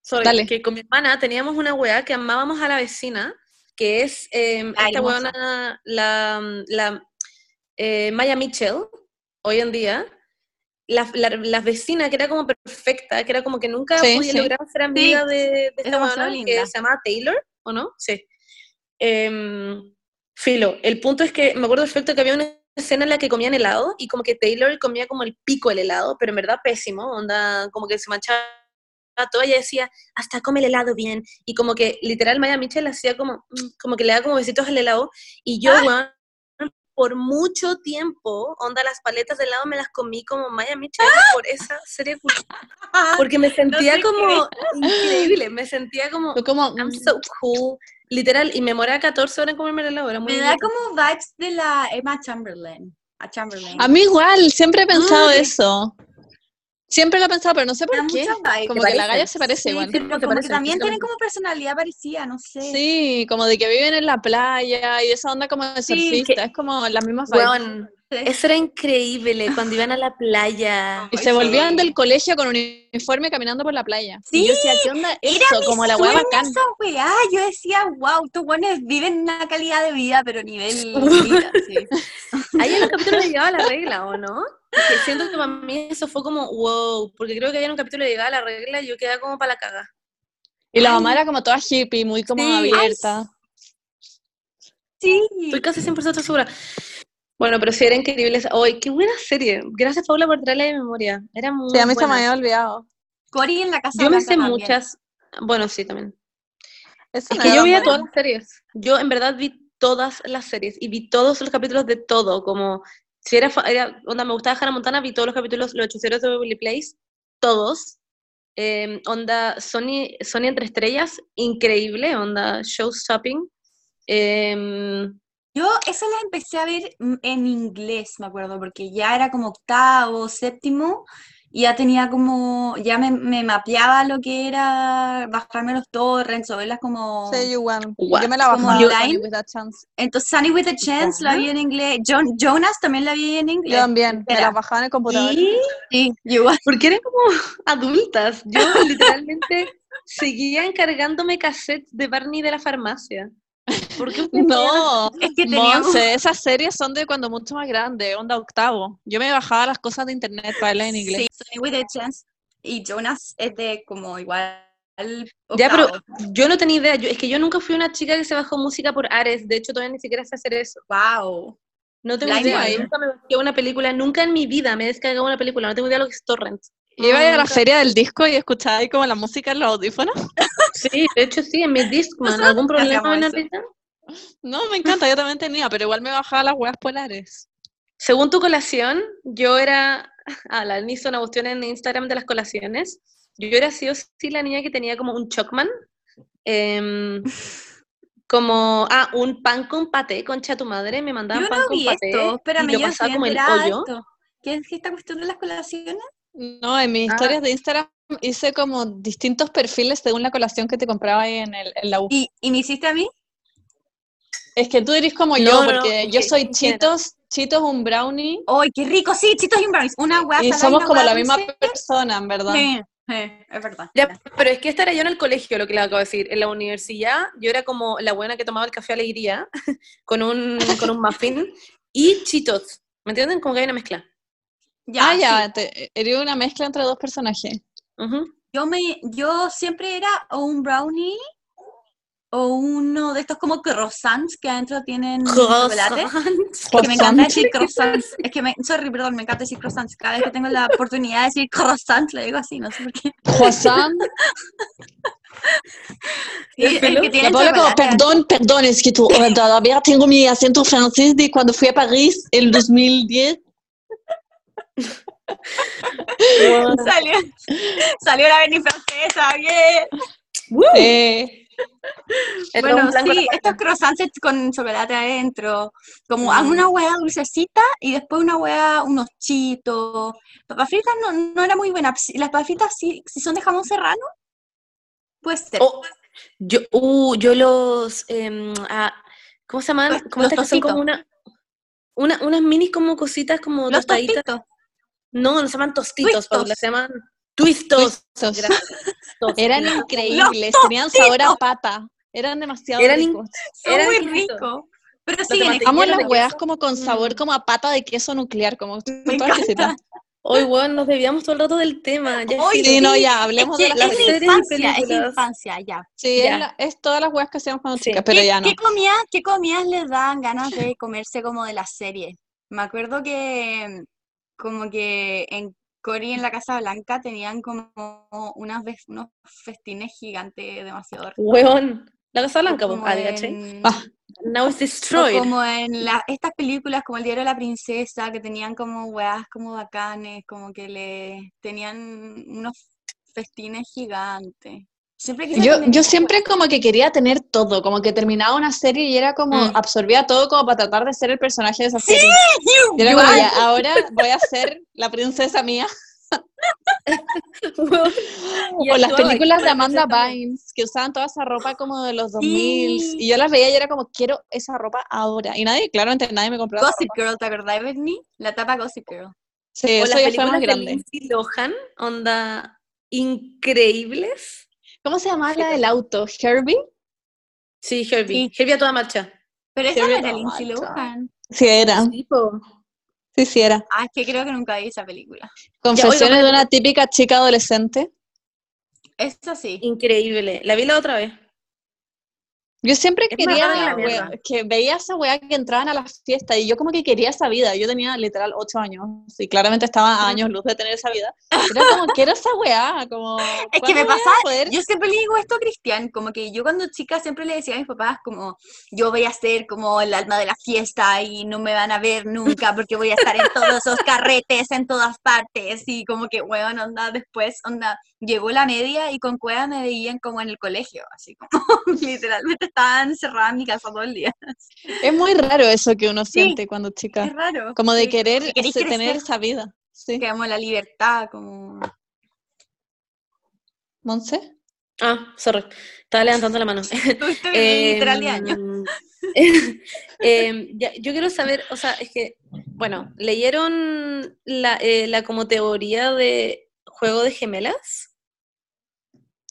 Sorry, Dale. que con mi hermana teníamos una weá que amábamos a la vecina, que es eh, esta hermosa. weona, la, la eh, Maya Mitchell, hoy en día. La, la, la vecina que era como perfecta, que era como que nunca Sí, podía sí. lograr ser amiga de, de esta weona, que se llama Taylor, ¿o no? Sí. Em, filo, el punto es que me acuerdo perfecto que había una escena en la que comían helado y como que Taylor comía como el pico el helado, pero en verdad pésimo, onda, como que se manchaba todo, ella decía, hasta come el helado bien, y como que literal Maya Mitchell hacía como, mm, como que le da como besitos al helado, y yo, weón, por mucho tiempo, onda, las paletas de helado me las comí como Maya Mitchell por esa serie, (laughs) porque me sentía sé como increíble, me sentía como. I'm so cool, literal, y me moraba 14 horas en comerme el helado, era muy Me da como vibes de la Emma Chamberlain. A Chamberlain. A mí igual, siempre he pensado Ay. eso. Siempre lo he pensado, pero no sé por qué. Como ¿Te que la galla se parece Sí, igual. sí, pero ¿te como que también tienen como personalidad parecida, no sé. Sí, como de que viven en la playa y esa onda como de surfista, es como las mismas vibes. (laughs) eso era increíble, cuando iban a la playa. Y se volvían sí. del colegio con uniforme caminando por la playa. Sí, y yo decía, ¿qué onda Era eso? mi Como la bacán. esa weá. Yo decía, wow, estos buenos viven una calidad de vida, pero nivel vida, sí. (laughs) Ahí en los capítulos de Llegaba a la Regla, ¿o no? Porque siento que para mí eso fue como, wow, porque creo que ahí en un capítulo de Llegaba a la Regla y yo quedaba como para la caga. Y la Ay. mamá era como toda hippie, muy como Sí. Ay, abierta. Sí. Estoy casi 100% segura. Bueno, pero sí, era increíble. esa- ¡Ay, qué buena serie! Gracias, Paula, por traerla de memoria. Era muy Sí, a mí se me buena. había olvidado. Cory en la casa Yo me sé también. muchas. bueno, sí, también. Es que yo veía buena. todas las series. Yo en verdad vi todas las series y vi todos los capítulos de todo. Como si era, onda, me gustaba Hannah Montana, vi todos los capítulos, los hechiceros de Beverly Place, todos. Eh, onda, Sony, Sony entre estrellas, increíble. Onda, show stopping. Em, Yo esa la empecé a ver mm, en inglés, me acuerdo, porque ya era como octavo, séptimo, y ya tenía como, ya me, me mapeaba lo que era bajarme los torrents o verlas como... Sí, you won. What? Yo me la bajaba online. Sunny with a chance. Entonces, Sunny with a Chance la vi en inglés. Jon- Jonas también la vi en inglés. Yo también, me entera. la bajaba en el computador. y Sí, igual. porque eran como (laughs) adultas. Yo literalmente seguía encargándome cassettes de Barney de la farmacia. ¿Por qué No, Es que teníamos... Monse, esas series son de cuando mucho más grande, onda octavo. Yo me bajaba las cosas de internet para verlas en inglés. Sí, Sunny with a Chance. Y Jonas es de como igual. Ya, pero yo no tenía idea. Yo, es que yo nunca fui una chica que se bajó música por Ares. De hecho, todavía ni siquiera sé hacer eso. Wow. No tengo idea. Nunca me bajé una película. Nunca en mi vida me he descargado una película. No tengo idea de lo que es torrent. Iba a ir a la feria del disco y escuchaba ahí como la música en los audífonos. Sí, de hecho sí, en mi. Nosotros ¿Algún (laughs) problema, hacíamos eso. Benarrita? No, me encanta, yo también tenía, pero igual me bajaba las huevas polares. Según tu colación, yo era... Ah, la Ani hizo una cuestión en Instagram de las colaciones. Yo era sí o sí la niña que tenía como un chocman. em, como, ah, un pan con paté, concha tu madre, me mandaban Yo pan no con vi paté. esto. Espérame, y lo yo pasaba estoy como el hoyo. esto. ¿Qué es esta cuestión de las colaciones? No, en mis Ah. historias de Instagram hice como distintos perfiles según la colación que te compraba ahí en, el, en la U. ¿Y, y me hiciste a mí? Es que tú eres como No, yo, no, porque yo soy. Chitos, Chitos un brownie, ¡Ay, qué rico! Sí, chitos y brownies. Una hueá y somos como la misma dulce. persona, en verdad. Sí, sí, es verdad. Ya, pero es que esta era yo en el colegio, lo que les acabo de decir. En la universidad, yo era como la buena que tomaba el café alegría (laughs) con un, con un muffin y chitos. ¿Me entienden? Como que hay una mezcla. Ya, ah, ya, sí. te- eres una mezcla entre dos personajes. Yo, me, yo siempre era o un brownie o uno de estos como croissants que adentro tienen chocolate. Croissants. Que me encanta decir croissants. Es que me, sorry, perdón, me encanta decir croissants. Cada vez que tengo la oportunidad de decir croissants, le digo así, no sé por qué. Croissant. Sí, el como, perdón, perdón, es que tú, oh, todavía tengo mi acento francés de cuando fui a París en 2010. (laughs) Salió, salió la Beni francesa, bien. Eh, Era Bueno, sí, estos croissants con chocolate adentro, como Mm. una hueá dulcecita y después una hueá, unos chitos. Papas fritas no, no era muy buena. Las papas fritas, si, si son de jamón serrano, puede ser. Oh, yo, uh, yo los, em, ah, ¿cómo se llaman? Como los estas que son como una, una, unas minis como cositas como Los tostaditas. tostitos. No, no se llaman tostitos. Paula, se llaman twistos. Eran (laughs) increíbles, tenían sabor a pata. Eeran demasiado Eran ricos. Son Eran muy ricos. Pero de siguen mantequilla Amo de las huevas como con sabor Mm. como a pata de queso nuclear, como Me. Hoy, bueno, nos debíamos todo el rato del tema. Ya Hoy. Sí, no, sí, ya, hablemos es de que las es series y infancia, es infancia, ya. Sí, Ya. es, la- es todas las huevas que hacíamos cuando Sí. chicas, pero ¿Qué, ya no. qué comidas, ¿Qué comidas les dan ganas de (laughs) comerse como de la serie? Me acuerdo que como que en Cori en la Casa Blanca tenían como unas vez, unos festines gigantes demasiado. Hueón. La Casa Blanca, pues, ah, Ah, Now it's o destroyed. como en la- estas películas como El diario de la princesa, que tenían como weas como bacanes, como que le tenían unos festines gigantes. Siempre quise Yo, tener yo siempre como que quería tener todo, como que terminaba una serie y era como, Mm. absorbía todo como para tratar de ser el personaje de esa Sí, serie. Y era como, ya, ahora voy a ser la princesa mía. (laughs) (laughs) O las películas de Amanda. Bynes, que usaban toda esa ropa como de los 2000 Sí. y yo las veía y era como, quiero esa ropa ahora. Y nadie, claramente nadie me compraba Gossip. Girl, ¿te acordás, Britney? La tapa Gossip Girl. Sí, O eso las ya fue más grande. Lindsay Lohan, onda increíbles. ¿Cómo se llamaba la del auto? ¿Herbie? Sí, Herbie. Sí. Herbie a toda marcha. Pero esa no era Lindsay. Lohan. Sí, era. Sí. Sí, sí, era. Ah, es que creo que nunca vi esa película. Confesiones de una típica chica adolescente. Esa sí. Increíble. La vi la otra vez. Yo siempre Es quería que wea- veía a esa weá que entraban a las fiestas y yo como que quería esa vida. Yo tenía literal ocho años y claramente estaba a años luz de tener esa vida. Era como, quiero esa weá, como... (laughs) Es que me ¿cuándo voy a pasa, poder? yo siempre le digo esto a Cristian, como que yo cuando chica siempre le decía a mis papás como, yo voy a ser como el alma de la fiesta y no me van a ver nunca porque voy a estar en todos (laughs) esos carretes, en todas partes, y como que, weón, onda, después, onda, llegó la media y con cueva me veían como en el colegio, así como, (laughs) literalmente estaba encerrada en mi casa todo el día. (laughs) Es muy raro eso que uno Sí. siente cuando Es chica. raro. Como de sí, querer tener crecer, esa vida. Sí. que amo la libertad, como... ¿Monse? Ah, sorry. Estaba levantando la mano. (laughs) Tuviste (laughs) literal de años. Em, em, ya, yo quiero saber, o sea, es que, bueno, ¿leyeron la, eh, la como teoría de juego de gemelas?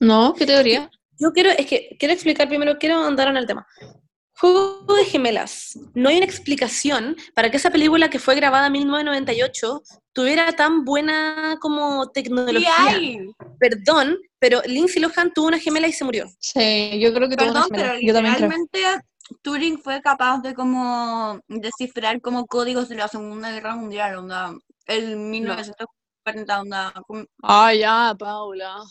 No, ¿qué teoría? Yo quiero, es que quiero explicar primero, quiero andar en el tema. Juego de gemelas. No hay una explicación para que esa película que fue grabada en 1998 tuviera tan buena como Sí tecnología. hay. Perdón, pero Lindsay Lohan tuvo una gemela y se murió. Sí, yo creo que tuvo una Perdón, gemela. pero Yo literalmente Turing fue capaz de como descifrar como códigos de la Segunda Guerra Mundial, onda, el 1940, onda, Ah, ya, Paula.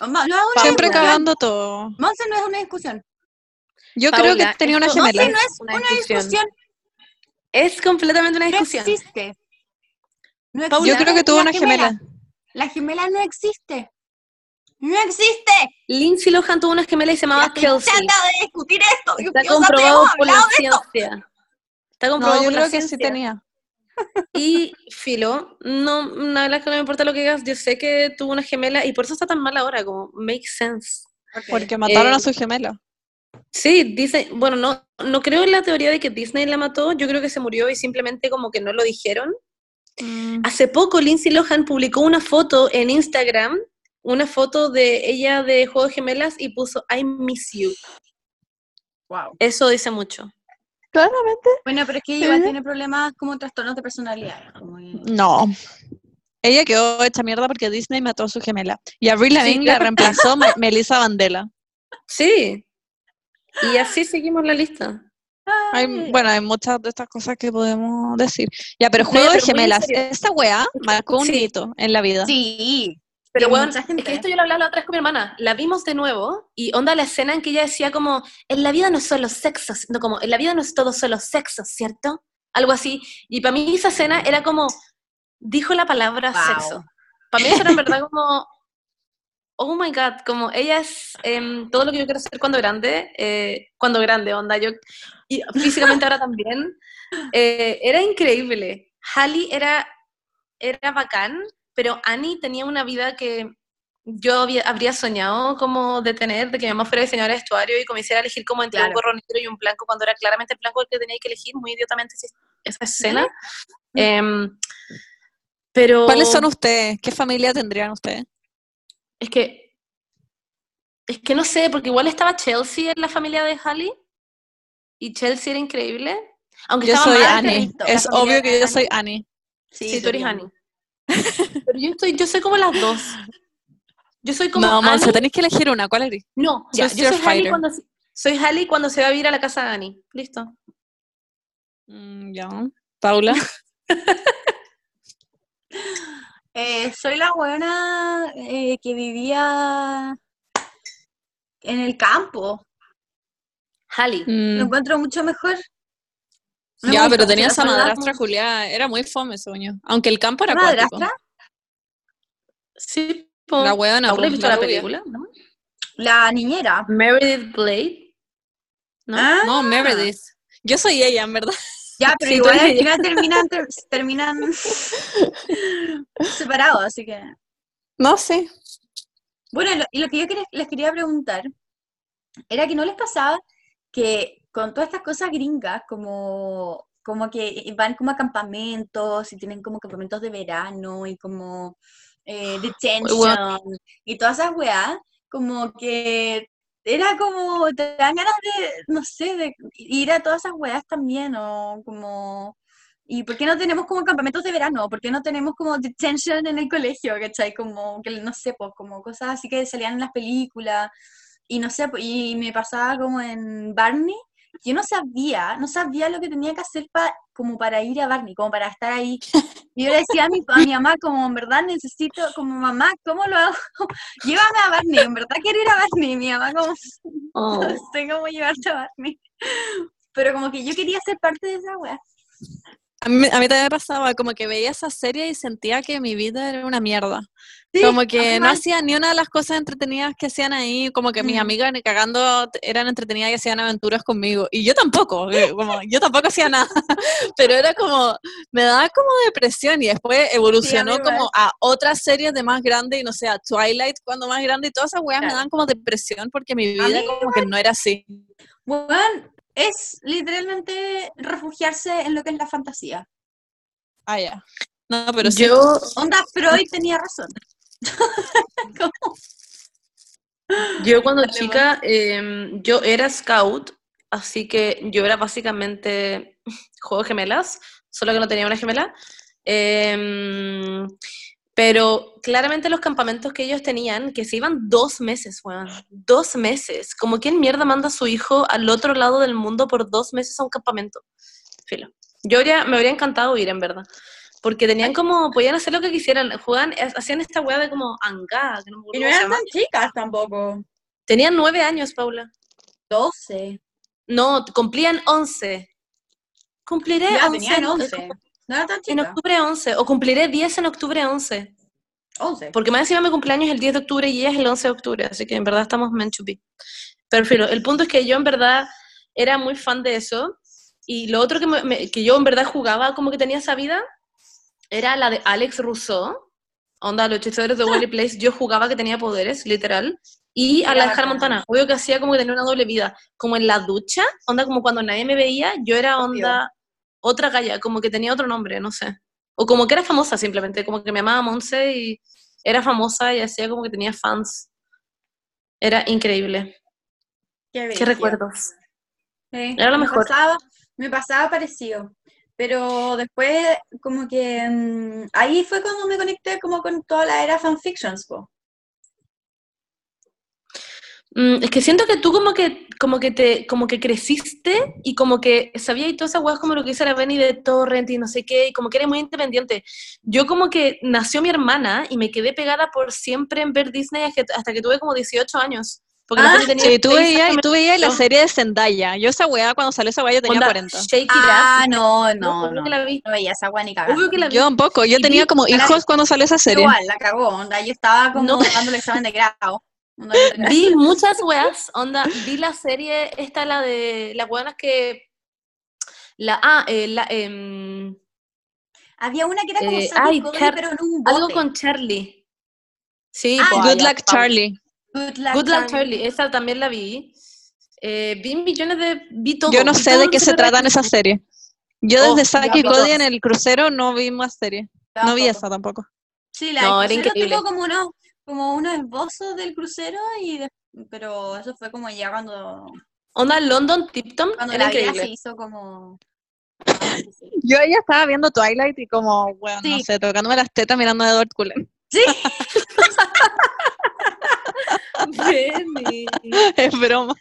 No Siempre cagando todo. Monse no es una discusión. Yo creo que tenía una gemela. Monse no es Una una discusión. discusión, Es completamente una no discusión. existe. No Paula, Yo existe creo que tuvo una gemela. La gemela no existe. ¡No existe! Lindsay Lohan tuvo una gemela y se llamaba estoy Kelsey. chata de discutir esto. Está comprobado por la ciencia. Está No, comprobado yo por la creo que sí tenía. Y Filo, no, la verdad es que no me importa lo que digas, yo sé que tuvo una gemela y por eso está tan mal ahora, como makes sense. Porque mataron Eh, a su gemela. Sí, dice, bueno, no, no creo en la teoría de que Disney la mató, yo creo que se murió y simplemente como que no lo dijeron. Mm. Hace poco Lindsay Lohan publicó una foto en Instagram, una foto de ella de Juego de Gemelas y puso I miss you. Wow. Eso dice mucho. Claramente. Bueno, pero es que ella tiene problemas como trastornos de personalidad. como que- No. Ella quedó hecha mierda porque Disney mató a su gemela. Y Avril Sí, Lavigne la claro. reemplazó (laughs) Me- Melissa Vandela. Sí. Y así seguimos la lista. Hay, Ay, bueno, hay muchas de estas cosas que podemos decir. Ya, pero juego de pero gemelas. Esta weá marcó un Sí. hito en la vida. Sí. Pero bueno, es que esto yo lo hablaba la otra vez con mi hermana. La vimos de nuevo y onda la escena en que ella decía como, en la vida no es solo sexo, sino como, en la vida no es todo solo sexo, ¿cierto? Algo así. Y para mí esa escena era como, dijo la palabra Wow. sexo. Para mí eso era en verdad como, oh my god, como ella es em, todo lo que yo quiero ser cuando grande, eh, cuando grande, onda, yo, y físicamente ahora también. (laughs) Eh, era increíble. Halle era, era bacán, pero Annie tenía una vida que yo había- habría soñado como de tener, de que mi mamá fuera diseñadora de vestuario y como hiciera elegir como entre un gorro negro y un blanco, cuando era claramente el blanco el que tenía que elegir, muy idiotamente esa- escena. Em, pero ¿Cuáles son ustedes? ¿Qué familia tendrían ustedes? es que es que no sé, porque igual estaba Chelsea en la familia de Halle y Chelsea era increíble. Aunque Yo soy Annie. Es obvio que yo Annie. soy Annie. Sí, tú eres. Annie. (laughs) Pero yo estoy, yo soy como las dos. Yo soy como No, Monse, tenéis que elegir una. ¿Cuál eres? No, ya, yo soy Halle cuando se- soy Halle cuando se va a vivir a la casa de Annie. Listo. Mm, ya. Paula. (laughs) Eh, soy la buena que vivía en el campo. Halle. Mm, Lo encuentro mucho mejor. No ya, pero tenía esa madrastra Julia. Era muy fome, sueño. Aunque el campo era acuático. ¿Madrastra? Sí, po. La huevona, ¿Paula, po, ¿has visto la película? ¿No? La niñera. Meredith Blade. ¿No? Ah, No, Meredith. Yo soy ella, en verdad. Ya, (laughs) pero Sí, igual al final terminan, ter- terminan (laughs) separados, así que... No sé. Bueno, lo- y lo que yo les quería preguntar era que no les pasaba que con todas estas cosas gringas, como, como que van como a campamentos y tienen como campamentos de verano y como eh, (gasps) detention y todas esas weas, como que era como, te dan ganas de, no sé, de ir a todas esas weas también, o como... ¿Y por qué no tenemos como campamentos de verano? ¿Por qué no tenemos como detention en el colegio? ¿Cachai? Como, que no sé, pues como cosas así que salían en las películas. y no sé, y me pasaba como en Barney, yo no sabía, no sabía lo que tenía que hacer para como para ir a Barney, como para estar ahí. Y yo le decía a mi, a mi mamá, como en verdad necesito, como mamá, ¿cómo lo hago? (laughs) Llévame a Barney, en verdad quiero ir a Barney. Mi mamá como, (laughs) Oh. no sé cómo llevarte a Barney. Pero como que yo quería ser parte de esa wea. A mí, a mí también me pasaba, como que veía esa serie y sentía que mi vida era una mierda. Sí, como a que no igual. hacía ni una de las cosas entretenidas que hacían ahí, como que mis Mm. amigas cagando eran entretenidas y hacían aventuras conmigo. Y yo tampoco, eh, como, yo tampoco hacía nada. (laughs) Pero era como, me daba como depresión y después evolucionó igual. como a otras series de más grande y no sé, a Twilight cuando más grande y todas esas weas me Claro. dan como depresión porque mi A vida como que no era así. Bueno, es literalmente refugiarse en lo que es la fantasía. Ah, ya. No, pero sí. Yo, Onda, Freud tenía razón. (laughs) yo cuando Dale, chica, em, yo era scout, así que yo era básicamente (laughs) juego de gemelas, solo que no tenía una gemela. Em, pero claramente los campamentos que ellos tenían, que se iban dos meses, weón, dos meses. Como quién mierda manda a su hijo al otro lado del mundo por dos meses a un campamento. Filo. Yo habría- me habría encantado ir, en verdad. Porque tenían como, podían hacer lo que quisieran, jugaban, ha- hacían esta weá de como anga, que no me Y no eran tan chicas tampoco. Tenían nueve años, Paula. 12. No, cumplían once. Cumpliré Ya, once tenían en- 11. No era tan en chica. octubre 11, o cumpliré 10 en octubre 11. 11. Porque más encima mi cumpleaños es el 10 de octubre y ella es el 11 de octubre, así que en verdad estamos meant to be. Pero filo, el punto es que yo en verdad era muy fan de eso, y lo otro que, me- me- que yo en verdad jugaba como que tenía esa vida, era la de Alex Rousseau, onda, los hechiceros de Wally Place, yo jugaba que tenía poderes, literal, y a la de Hannah. Montana, obvio que hacía como que tenía una doble vida, como en la ducha, onda como cuando nadie me veía, yo era onda otra galla, como que tenía otro nombre, no sé. O como que era famosa simplemente, como que me llamaba Monse y era famosa y hacía como que tenía fans. Era increíble. Qué, recuerdos. Sí, Era lo me mejor. Pasaba, me pasaba parecido. Pero después, como que mm, ahí fue cuando me conecté como con toda la era fanfictions, po. Mm, es que siento que tú como que, como que te, como que creciste y como que sabías y todas esas weas como lo que hizo la Benny de Torrent y no sé qué, y como que eres muy independiente. Yo como que nació mi hermana y me quedé pegada por siempre en ver Disney hasta que, tuve como 18 años. Porque Ah, Benny tenía Sí, tú 6 veías, años, tú veías la yo- serie de Zendaya. Yo esa weá, cuando salió esa weá, yo tenía onda, 40. Shake It Ah, Up. no, No, no, no. que la vi. No veía esa guay ni vi. Yo un poco, yo tenía como la- hijos cuando salió esa serie. Igual, la cagó, onda. Yo estaba como No. dando el examen de grado. Onda. Vi (laughs) muchas weas, onda, vi la serie, esta la de las weonas que... La, ah, eh, la, em, Había una que era como Eh, ay, Cody, pero en un algo con Charlie. Sí, Ah, pues, Good Luck. Charlie. Good Luck, Good Luck Charlie. Charlie, esa también la vi. Eh, vi millones de... Vi todo. Yo no sé de qué se me tratan esas series. Yo Oh, desde Saki Cody en el crucero no vi más series. No vi Tampoco. esa tampoco. Sí, la No, era increíble. tengo como unos, como unos esbozos del crucero, y de- pero eso fue como ya cuando, Onda London Tipton, cuando era la vida se increíble. hizo como... Yo ella estaba viendo Twilight y como, bueno, no sé, tocándome las tetas mirando a Edward Cullen. Sí, (laughs) Benny. (laughs) es broma.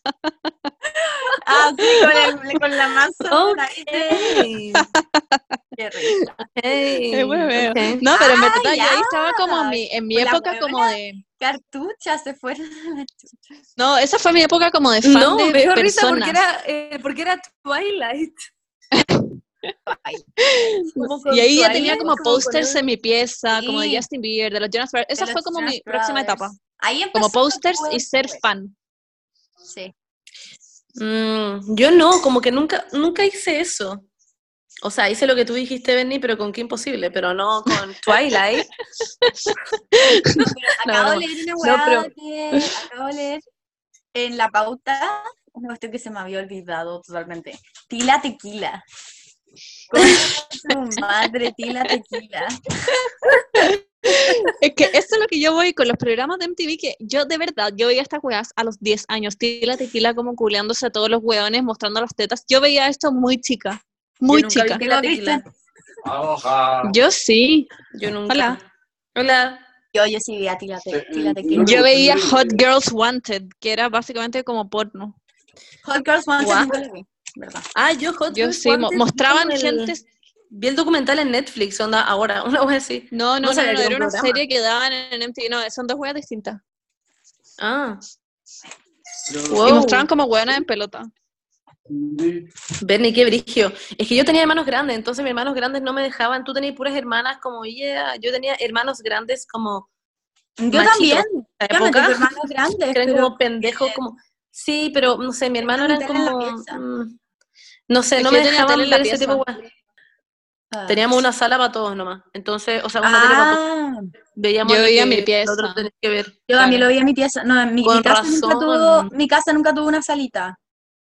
ah, sí, con, el, con la masa. Ok. Qué risa. Hey, Qué hueveo. ok. No, pero en Ah, verdad yo ahí ya. estaba como en mi, en mi la época como de... Cartuchas se fueron. No, esa fue mi época como de fan No, de me dio risa personas. porque era, eh, porque era Twilight. (laughs) (laughs) Y ahí ya tenía como posters en mi pieza, como de. Justin Bieber, de los Jonas Brothers. Esa fue como mi próxima etapa. Ahí Como posters y ser fan. Sí. Mm, yo no, como que nunca, nunca hice eso. O sea, hice lo que tú dijiste, Benny, pero con qué imposible, pero no con (laughs) Twilight. (laughs) Acabo no. de leer una No, weá pero- que acabo de leer en la pauta una cuestión que se me había olvidado totalmente. Tila tequila. ¿Cómo su madre tila tequila? Es que esto es lo que yo voy con los programas de MTV, que yo de verdad, yo veía estas weas a los 10 años, tila tequila como culeándose a todos los weones, mostrando las tetas. Yo veía esto muy chica, muy Yo nunca vi chica. Tila ¿Lo Tequila. Yo sí. Yo nunca. Hola. Hola. Yo, yo sí veía Tila, te, Tila te no quiero. me Yo veía. Hot Girls Wanted, que era básicamente como porno. Hot Girls Wanted? ¿Verdad? Ah, yo Hot Yo sí, mostraban vi como el- gente... Vi el documental en Netflix, onda, ahora, (laughs) una vez así. No, no, No era era un una serie que daban en MTV. No, son dos weas distintas. Ah, Wow. Y mostraban como weonas en pelota. Bernie, qué brigio. Es que yo tenía hermanos grandes, entonces mis hermanos grandes no me dejaban. Tú tenías puras hermanas como, yeah. Yo tenía hermanos grandes como, Yo también. la Yo época, tengo hermanos grandes, eran pero como pendejos, como, sí, pero no sé, mi hermano era como, pieza. mm, no sé, Es no me dejaban ver ese tipo de. Ah. Teníamos una sala para todos nomás. Entonces, o sea, una tele para todos. Ah, Veíamos Yo lo veía que mi pieza. que ver. yo también Claro. lo vi en mi pieza. No, mi, casa nunca tuvo, mi casa nunca tuvo una salita.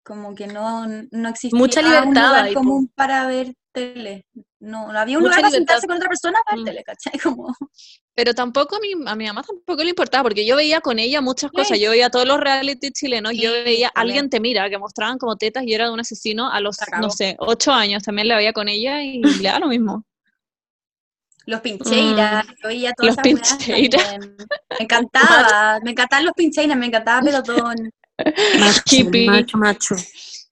Como que no, no existía Mucha un libertad lugar ahí, po. común para ver tele. No, no había un Mucha lugar para sentarse con otra persona a ver Mm. tele, ¿cachai? (laughs) Como, Pero tampoco a mi, a mi mamá tampoco le importaba, porque yo veía con ella muchas cosas. Yo veía todos los reality chilenos. yo veía también. Alguien te mira, que mostraban como tetas y era de un asesino a los, no sé, ocho años. También la veía con ella y (laughs) le da lo mismo. los pincheiras, yo veía todas Mm. Los esas pincheiras. Me encantaba, me encantaban los pincheiras, me encantaba pelotón. (laughs) Macho, macho.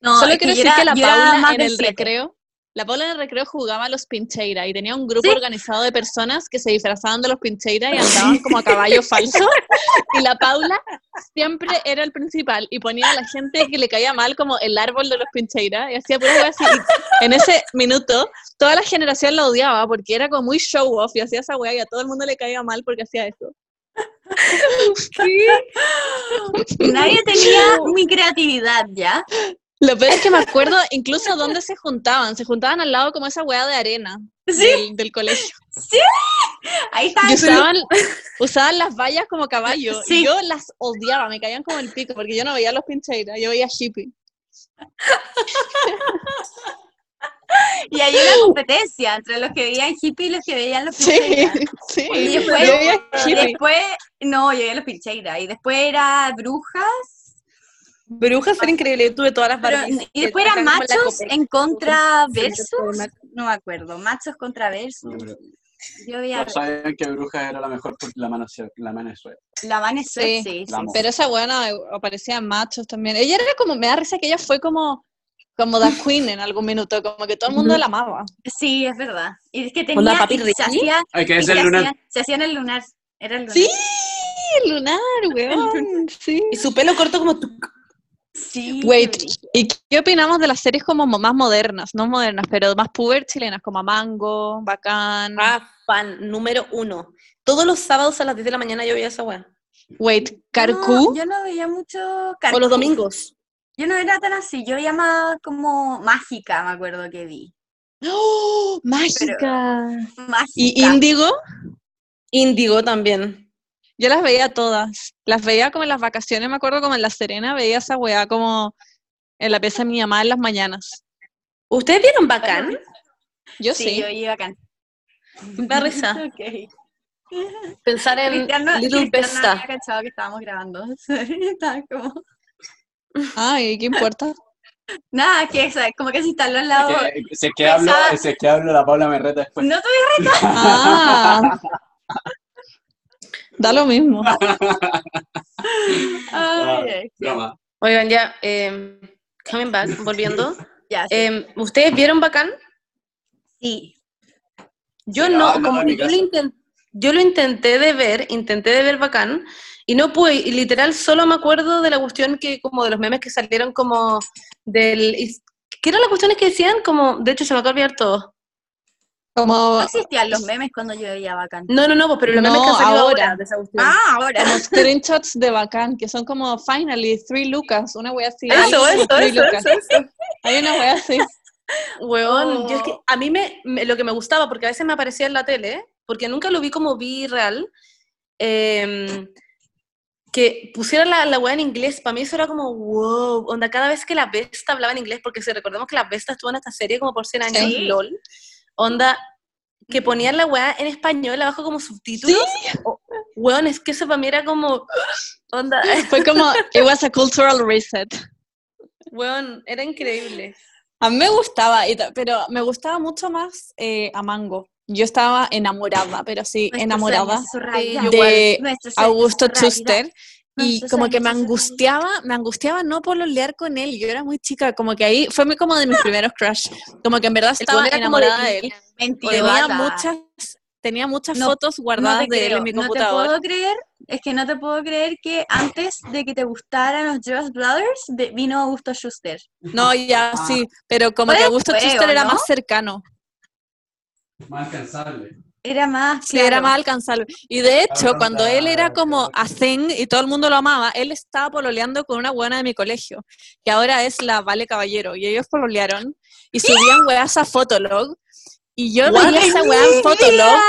No, Solo quiero decir era- que la Paula en el siete. recreo, la Paula en el recreo jugaba a los pincheiras y tenía un grupo Sí. organizado de personas que se disfrazaban de los pincheiras y (laughs) andaban como a caballo falso. (laughs) Y la Paula siempre era el principal y ponía a la gente que le caía mal como el árbol de los pincheiras y hacía pura wea así. Y en ese minuto, toda la generación la odiaba porque era como muy show off y hacía esa wea y a todo el mundo le caía mal porque hacía eso. (laughs) Nadie tenía mi creatividad, ¿ya? Lo peor es que me acuerdo incluso dónde se juntaban. Se juntaban al lado como esa wea de arena Sí, del, del colegio. ahí está. Usaban, usaban las vallas como caballo. Sí. Y yo las odiaba, me caían como el pico, porque yo no veía los pincheiras, yo veía Shippy. (laughs) Y hay una competencia entre los que veían hippie y los que veían los Sí, pincheiras. (laughs) sí. Y yo después- veía Y Shippy. después, no, yo veía los pincheiras. Y después era brujas. Brujas era increíble, yo tuve todas las pero- y después eran machos en contra versus. No me acuerdo. Machos contra versus. No, Yo veía todos sabían que Brujas era la mejor por la mano, la mano suerte. la Vane Sweat, Sí, sí. Pero esa buena aparecía en machos también. Ella era como, me da risa que ella fue como, como The (laughs) Queen en algún minuto, como que todo el mundo la amaba. Sí, es verdad. Y es que tenía. Papi y se hacía- Hay que y se el lunar. hacían- Se hacían el lunar. Era el lunar. Sí, el lunar, weón. (laughs) Sí. Y su pelo corto como tú. Sí, Wait, qué ¿y qué opinamos de las series como mo- más modernas? No modernas, pero más puber chilenas, como Mango, Bacán. Ah, fan número uno. Todos los sábados a las 10 de la mañana yo veía esa weá. Wait, No, Carcú. yo no veía mucho O Carcú. los domingos. Yo no era tan así, yo veía más como mágica, me acuerdo que vi. ¡Oh! ¡Mágica! Mágica. ¿Y Índigo? Índigo también. Yo las veía todas. Las veía como en las vacaciones, me acuerdo como en La Serena, veía esa weá como en la pieza de mi mamá en las mañanas. ¿Ustedes vieron Bacán? Yo sí, sí. yo iba acá. Me da risa. (laughs) Ok. Pensar en Cristiano, Little Pesta. había cachado que estábamos grabando. (laughs) Estaba como... Ay, ¿qué importa? Nada, que o sea, como que se instaló al lado. Que- Si es que hablo, es que hablo, la Paula me reta después. No tuve Ah. (laughs) Da lo mismo. Ah, (laughs) Ay. Oigan, ya, eh, coming back, volviendo. (laughs) ya, sí. Eh, ¿Ustedes vieron Bacán? sí. Yo Sí, no, como yo lo, casa. inten- yo lo intenté de ver, intenté de ver Bacán, y no pude, y literal solo me acuerdo de la cuestión que, como de los memes que salieron como del... ¿Qué eran las cuestiones que decían? Como, de hecho se me acaba de olvidar todo. Como, No existían los memes cuando yo veía bacán. No, no, no, pues, pero los memes No, que han salido ahora, ahora. Ah, ahora. como screenshots de bacán, que son como finally, three lucas, una wea así. eso, eso, three eso, lucas. eso, eso. Hay una wea así. Weón, yo es que Oh. a mí me, me- lo que me gustaba, porque a veces me aparecía en la tele, porque nunca lo vi como vi real, em, que pusieran la, la weá en inglés, para mí eso era como, wow, onda, cada vez que la Vesta hablaba en inglés, porque si recordemos que la Vesta estuvo en esta serie como por 100 años, Sí. LOL, onda, que ponían la weá en español abajo como subtítulos, o- weón, es que eso para mí era como, onda, Fue como, it was a cultural reset. weón, era increíble. A mí me gustaba, pero me gustaba mucho más eh, a Mango. yo estaba enamorada, pero sí, Nuestro enamorada de Augusto. Schuster. Y como que me angustiaba, me angustiaba no pololear con él. Yo era muy chica, como que ahí fue muy como de mis primeros crush. Como que en verdad estaba enamorada de él. Tenía muchas, tenía muchas No, fotos guardadas de él en mi no te computador. puedo creer, es que no te puedo creer que antes de que te gustaran los Jonas Brothers de- vino Augusto Schuster. No, ya sí, pero como que Augusto Schuster ¿o era no? más cercano. Más alcanzable. Era más, Sí, era más alcanzable. Y de hecho, cuando él era como a thing y todo el mundo lo amaba, él estaba pololeando con una buena de mi colegio, que ahora es la Vale Caballero, y ellos pololearon y subían weas a Fotolog. Y yo veía esa wea en Fotolog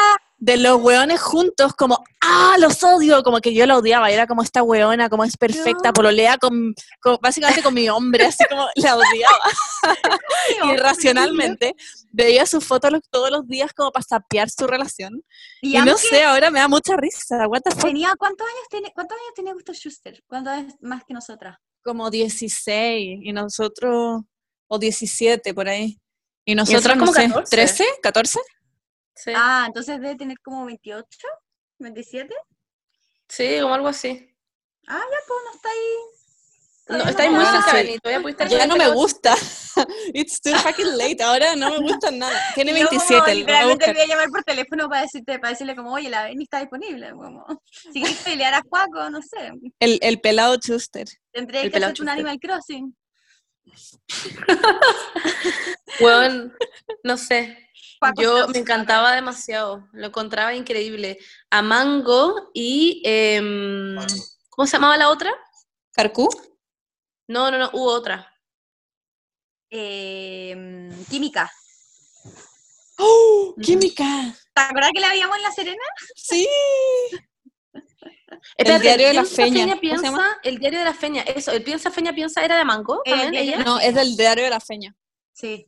de los weones juntos, como, ¡ah, los odio! Como que yo la odiaba, era como esta weona, como es perfecta, No. pololea con, con- básicamente con mi hombre, así como (laughs) la odiaba. Irracionalmente, veía sus fotos todos los días como para sapear su relación. Y, Y, no sé, ahora me da mucha risa. What the fuck? tenía, ¿cuántos años tiene, cuántos años tenía Augusto Schuster? ¿Cuántos años más que nosotras? Como 16 y nosotros, o 17 por ahí. Y nosotros, nosotros no como sé, 14. 13, 14. Sí, Ah, entonces debe tener como 28, 27. sí, como algo así. Ah, ya, pues no está ahí. No, estáis muy Ah, cerca todavía pudiste Ya estar no me gusta. (laughs) It's too fucking late. Ahora no me gusta nada. Tiene (laughs) Yo como 27. lo voy a literalmente buscar. le voy a llamar por teléfono para decirte, para decirle como, oye, la Benny está disponible. Como, si quieres pelear a Juaco, no sé. El, el pelado Chuster. Tendré El que hacerte un. Animal Crossing. Weón, no sé. Yo me encantaba demasiado, lo encontraba increíble. A Mango y... em, ¿Cómo se llamaba la otra? ¿Carcú? No, no, no, hubo otra. Eh, química. ¡Oh! ¡Química! ¿Te acuerdas que la veíamos en La Serena? Sí. (laughs) Espérate, diario de la Feña, Feña, ¿cómo se piensa, el diario de la Feña, eso, el Piensa Feña Piensa era de Mango, El también, ella. No, es del diario de la feña. Sí.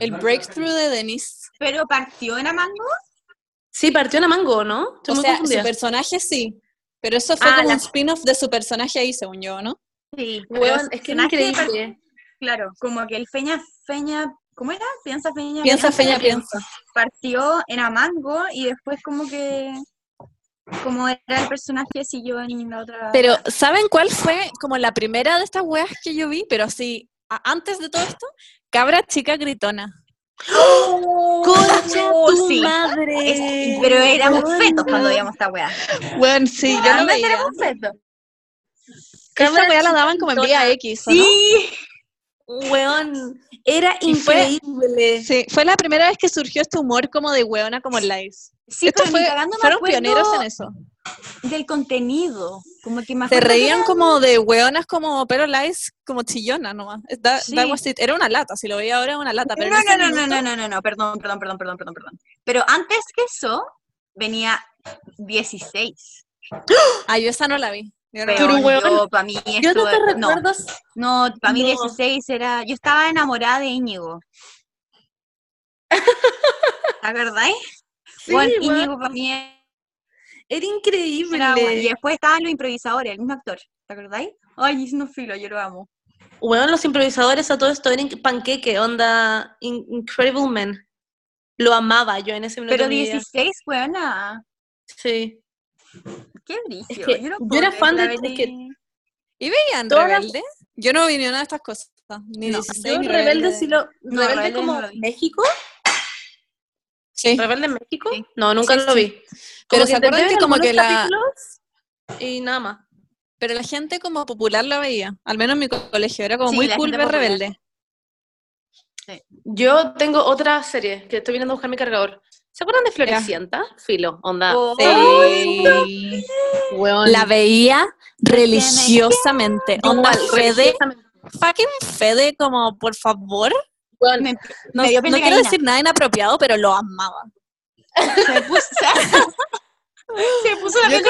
El breakthrough de Denise. Pero partió en Amango. Sí, partió en a Mango, ¿no? Estoy O sea, su personaje sí. Pero eso fue Ah, como la- un spin-off de su personaje ahí, según yo, ¿no? Sí. Weón, es que es increíble. Claro, como que el Feña, Feña, ¿cómo era? Piensa Feña. Piensa, feña, piensa. Partió en Amango y después como que, como era el personaje, siguió en la otra. Pero, ¿saben cuál fue como la primera de estas weas que yo vi? Pero así, antes de todo esto, Cabra Chica Gritona. ¡Concha Oh, tu sí. madre! Es- pero éramos fetos cuando veíamos esta wea. Bueno, sí, yo Ambas veía. éramos fetos. Esa Cabra wea la daban como en. Vía X, ¿o no? Sí. Weón, era Y fue- increíble. Sí, fue la primera vez que surgió este humor como de weona, como lives. Sí, Esto pero fue, me fueron acuerdo pioneros en eso. Del contenido. Como que acuerdo que reían era- como de weonas como, pero lives como chillona nomás. That- Sí. that was it. Era una lata, si lo veía ahora era una lata. Pero No, no, no, no, minuto- no, no, no, no, perdón, perdón, perdón, perdón, perdón, perdón. Pero antes que eso, venía 16. (gasps) Ah, yo esa no la vi. Yo la para mí, Yo esto, no te no, recuerdo. no, para mí No. 16 era, yo estaba enamorada de Íñigo. (laughs) ¿Te acordáis? Sí, Bueno, Íñigo para mí era increíble. era bueno. Y después estaban los improvisadores, el mismo actor. ¿Te acordáis? Ay, es no filo, yo lo amo. Weón, los improvisadores a todo esto eran panqueque, onda In- Incredible Men. Lo amaba yo en ese minuto. Pero de mi vida. 16, buena. Sí. Qué brillo. que yo, no yo puedo era fan de- es Belly- que- ¿Y veían Todas Rebelde? Yo no vi ni una de estas cosas. Ni No, 16 yo ni Rebelde, Rebelde. sí lo. No, Rebelde Rebelde como no lo vi. México. Sí. Rebelde en México. Sí. No, nunca Sí, lo vi. Pero Como ¿se acuerdan que como que la- Y nada más. Pero la gente como popular la veía. Al menos en mi co- colegio. Era como muy cool ver. Rebelde. Yo tengo otra serie que estoy viniendo a buscar mi cargador. ¿Se acuerdan de Floricienta? Filo, onda. Oh, Sí. La veía religiosamente. Onda Fede, fucking Fede, como por favor. Me, No, me quiero decir nada inapropiado, pero lo amaba. Se puso, (laughs) se puso la piel.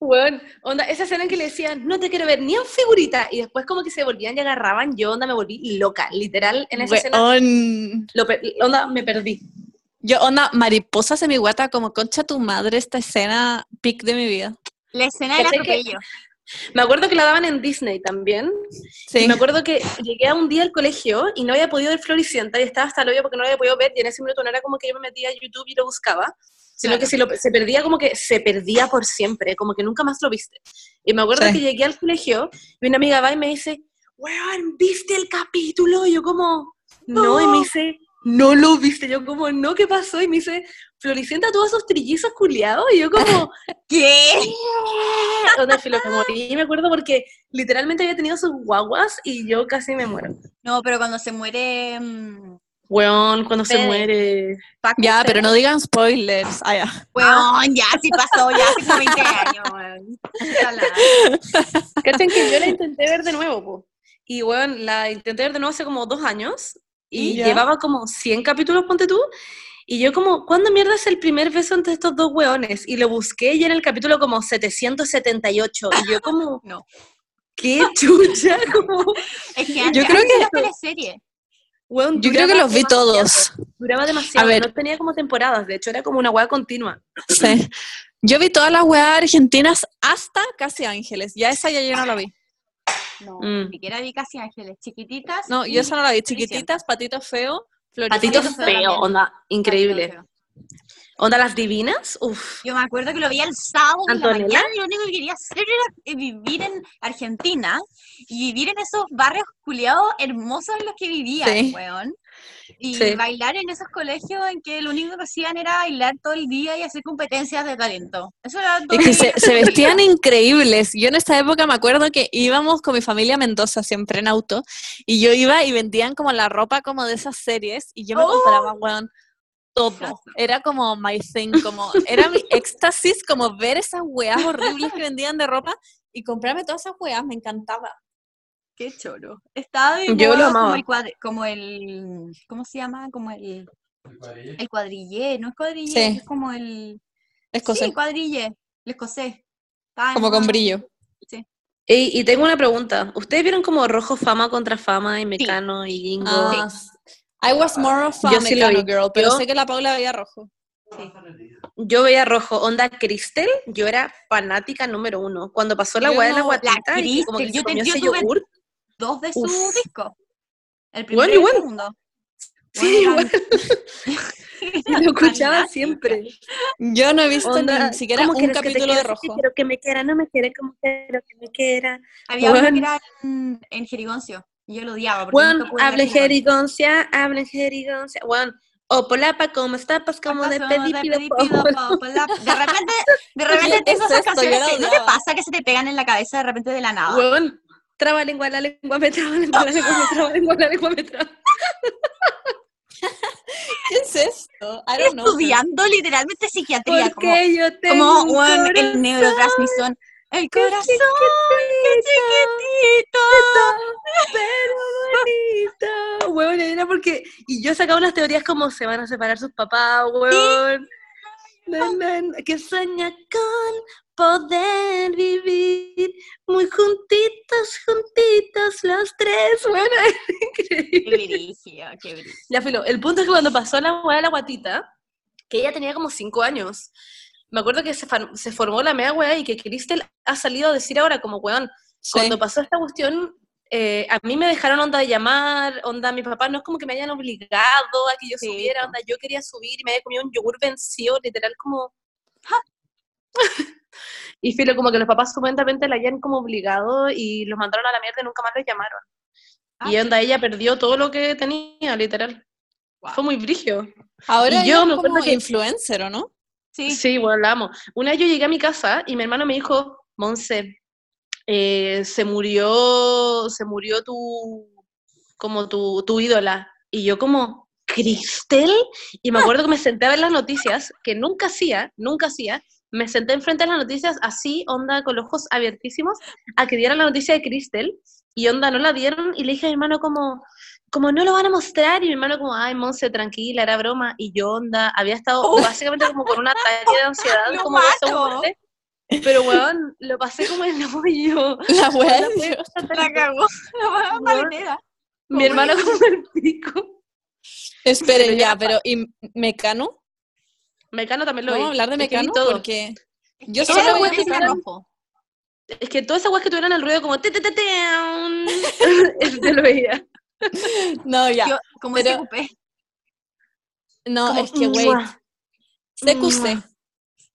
Weón, onda, esa escena en que le decían, no te quiero ver ni en figurita, y después como que se volvían y agarraban, yo onda me volví loca, literal, en esa escena, lo onda me perdí. Yo, onda, mariposas en mi guata, como concha tu madre, esta escena pic de mi vida. La escena del ¿Cachai que- atropello. Me acuerdo que la daban en Disney también. Sí. Y me acuerdo que llegué a un día al colegio y no había podido ver Floricienta y estaba hasta el hoyo porque no lo había podido ver y en ese minuto no era como que yo me metía a YouTube y lo buscaba, sino Claro. que si lo, se perdía como que se perdía por siempre, como que nunca más lo viste. Y me acuerdo Sí. que llegué al colegio y una amiga va y me dice, weón, ¿viste el capítulo? Y yo como, no, y me dice, no lo viste. Yo como, no, ¿qué pasó? Y me dice, Floricienta tuvo esos trillizos culiados y yo como, (laughs) ¿Qué? (laughs) donde filo me morí. Me acuerdo porque literalmente había tenido sus guaguas y yo casi me muero. No, pero cuando se muere. mm, Weón, cuando se muere. Paco, Ya, Fede, pero no digan spoilers. Ah, ya. Weón, ya, sí pasó, ya hace como 20 años, weón. (laughs) ¿Cachan que yo la intenté ver de nuevo, po? Y weón, la intenté ver de nuevo hace como dos años y Ya. llevaba como 100 capítulos, ponte tú. Y yo como, ¿cuándo mierda es el primer beso entre estos dos weones? Y lo busqué y era el capítulo como 778. Y yo como, (laughs) No. ¿qué chucha? (laughs) Como, Es que Yo antes, creo antes que- teleserie. weón, Yo creo que los vi demasiado, todos. Duraba demasiado, A ver. no tenía como temporadas, de hecho era como una weá continua. Sí. Yo vi todas las weas argentinas hasta Casi Ángeles. Ya esa ya yo no la vi. No, Mm. ni siquiera vi casi ángeles. Chiquititas. No, yo esa no la vi. Chiquititas, Patito Feo. Patito Feo onda, increíble. Feo. Onda las divinas, uff. Yo me acuerdo que lo vi el sábado en la mañana y lo único que quería hacer era eh, vivir en Argentina y vivir en esos barrios culiados hermosos en los que vivían, Sí. weón. Y Sí. bailar en esos colegios en que lo único que hacían era bailar todo el día y hacer competencias de talento. Eso era todo. Es que se, se vestían increíbles. Yo en esa época me acuerdo que íbamos con mi familia a Mendoza siempre en auto y yo iba y vendían como la ropa como de esas series y yo me Oh. compraba, weón, todo. Era como my thing, como era mi (laughs) éxtasis como ver esas weas horribles que vendían de ropa y comprarme todas esas weas, me encantaba. Qué choro. Estaba de Yo lo como amaba. el, cuadri- como el, ¿cómo se llama? Como el, el cuadrillé, no es cuadrillé, Sí. es como el, Escocés, sí, el cuadrillé, el escocés. Estaba como con brillo. Y, y tengo una pregunta. ¿Ustedes vieron como Rojo Fama contra Fama y Mecano y Gingo? Ah, I was more of a Yo sí lo Mecano vi. girl, pero Yo- sé que la Paula veía rojo. Yo veía Rojo. Onda Cristel, yo era fanática número uno. Cuando pasó la weá de la guatita y como que Cristel, se yo te- yo ese tuve- yogur. Dos de sus discos. El primero Bueno, y el segundo. Sí, Bueno, igual. (laughs) Lo escuchaba siempre. Yo no he visto Onda, ni siquiera ¿cómo un quieres que te capítulo de rojo. Quiero que me quiera, no me quiere como quiero que me quiera. Había uno que Bueno. era en, en Jerigoncio. y Yo lo odiaba. hablen Jerigoncio. jerigoncia, hablen jerigoncia. Juan, o polapa, como tapas, como de Pasó pedir de pido pedir pido popolo. po, la- De repente, de (laughs) repente ¿Qué tengo es esas canciones no te pasa que se te pegan en la cabeza de repente de la nada. Traba lengua, la lengua me traba, lengua, la lengua me traba, lengua, la lengua me traba. (laughs) ¿Qué es esto? I don't know. Estudiando literalmente psiquiatría. Como, Porque yo tengo como un el corazón neurotransmisor. El corazón chiquitito, chiquitito. pero bonito. Weón, era porque... Y yo sacaba unas teorías como se van a separar sus papás, na, na, que sueña con poder vivir muy juntitos, juntitos los tres. (laughs) Bueno, es Qué increíble. qué. Ya, filo, el punto es que cuando pasó la weá de la guatita, que ella tenía como cinco años, me acuerdo que se, formó la mea weá y que Cristel ha salido a decir ahora como weón, Sí. cuando pasó esta cuestión, eh, a mí me dejaron onda de llamar, onda, mi papá no es como que me hayan obligado a que yo Sí, subiera, onda, yo quería subir y me había comido un yogur vencido, literal como... y filo, como que los papás supuestamente la hayan como obligado y los mandaron a la mierda y nunca más los llamaron. Ah, y onda, ella perdió todo lo que tenía, literal. Wow. Fue muy brigio. Ahora Y yo me como que- influencer, ¿o no? Sí, Sí, bueno, la amo. Una vez yo llegué a mi casa y mi hermano me dijo, Monse, eh, se murió, se murió tu, como tu, tu ídola. Y yo como, ¿Cristel? Y me acuerdo que me senté a ver las noticias, que nunca hacía, nunca hacía. Me senté enfrente de las noticias así, onda, con los ojos abiertísimos, a que dieran la noticia de Cristel. Y onda, no la dieron. Y le dije a mi hermano como, como no lo van a mostrar. Y mi hermano como, ay, Monse, tranquila, era broma. Y yo, onda, había estado básicamente como con un ataque de ansiedad, (laughs) ¡Lo como mato! muerte. Pero, weón, lo pasé como el hoyo. La tan (laughs) la cagó. (laughs) La Weón. Mi hermano como el pico. Esperen ya pero ¿y Mecano? Mecano también lo vi. ¿Vamos a hablar de Mecano? todo. Porque yo solo Mecano. rojo. Es que todas esas weas que tuvieran el ruido como te te te te lo veía. No, ya. Yo, como pero- ese cupé. no, como, es que, wait. mua. CQC.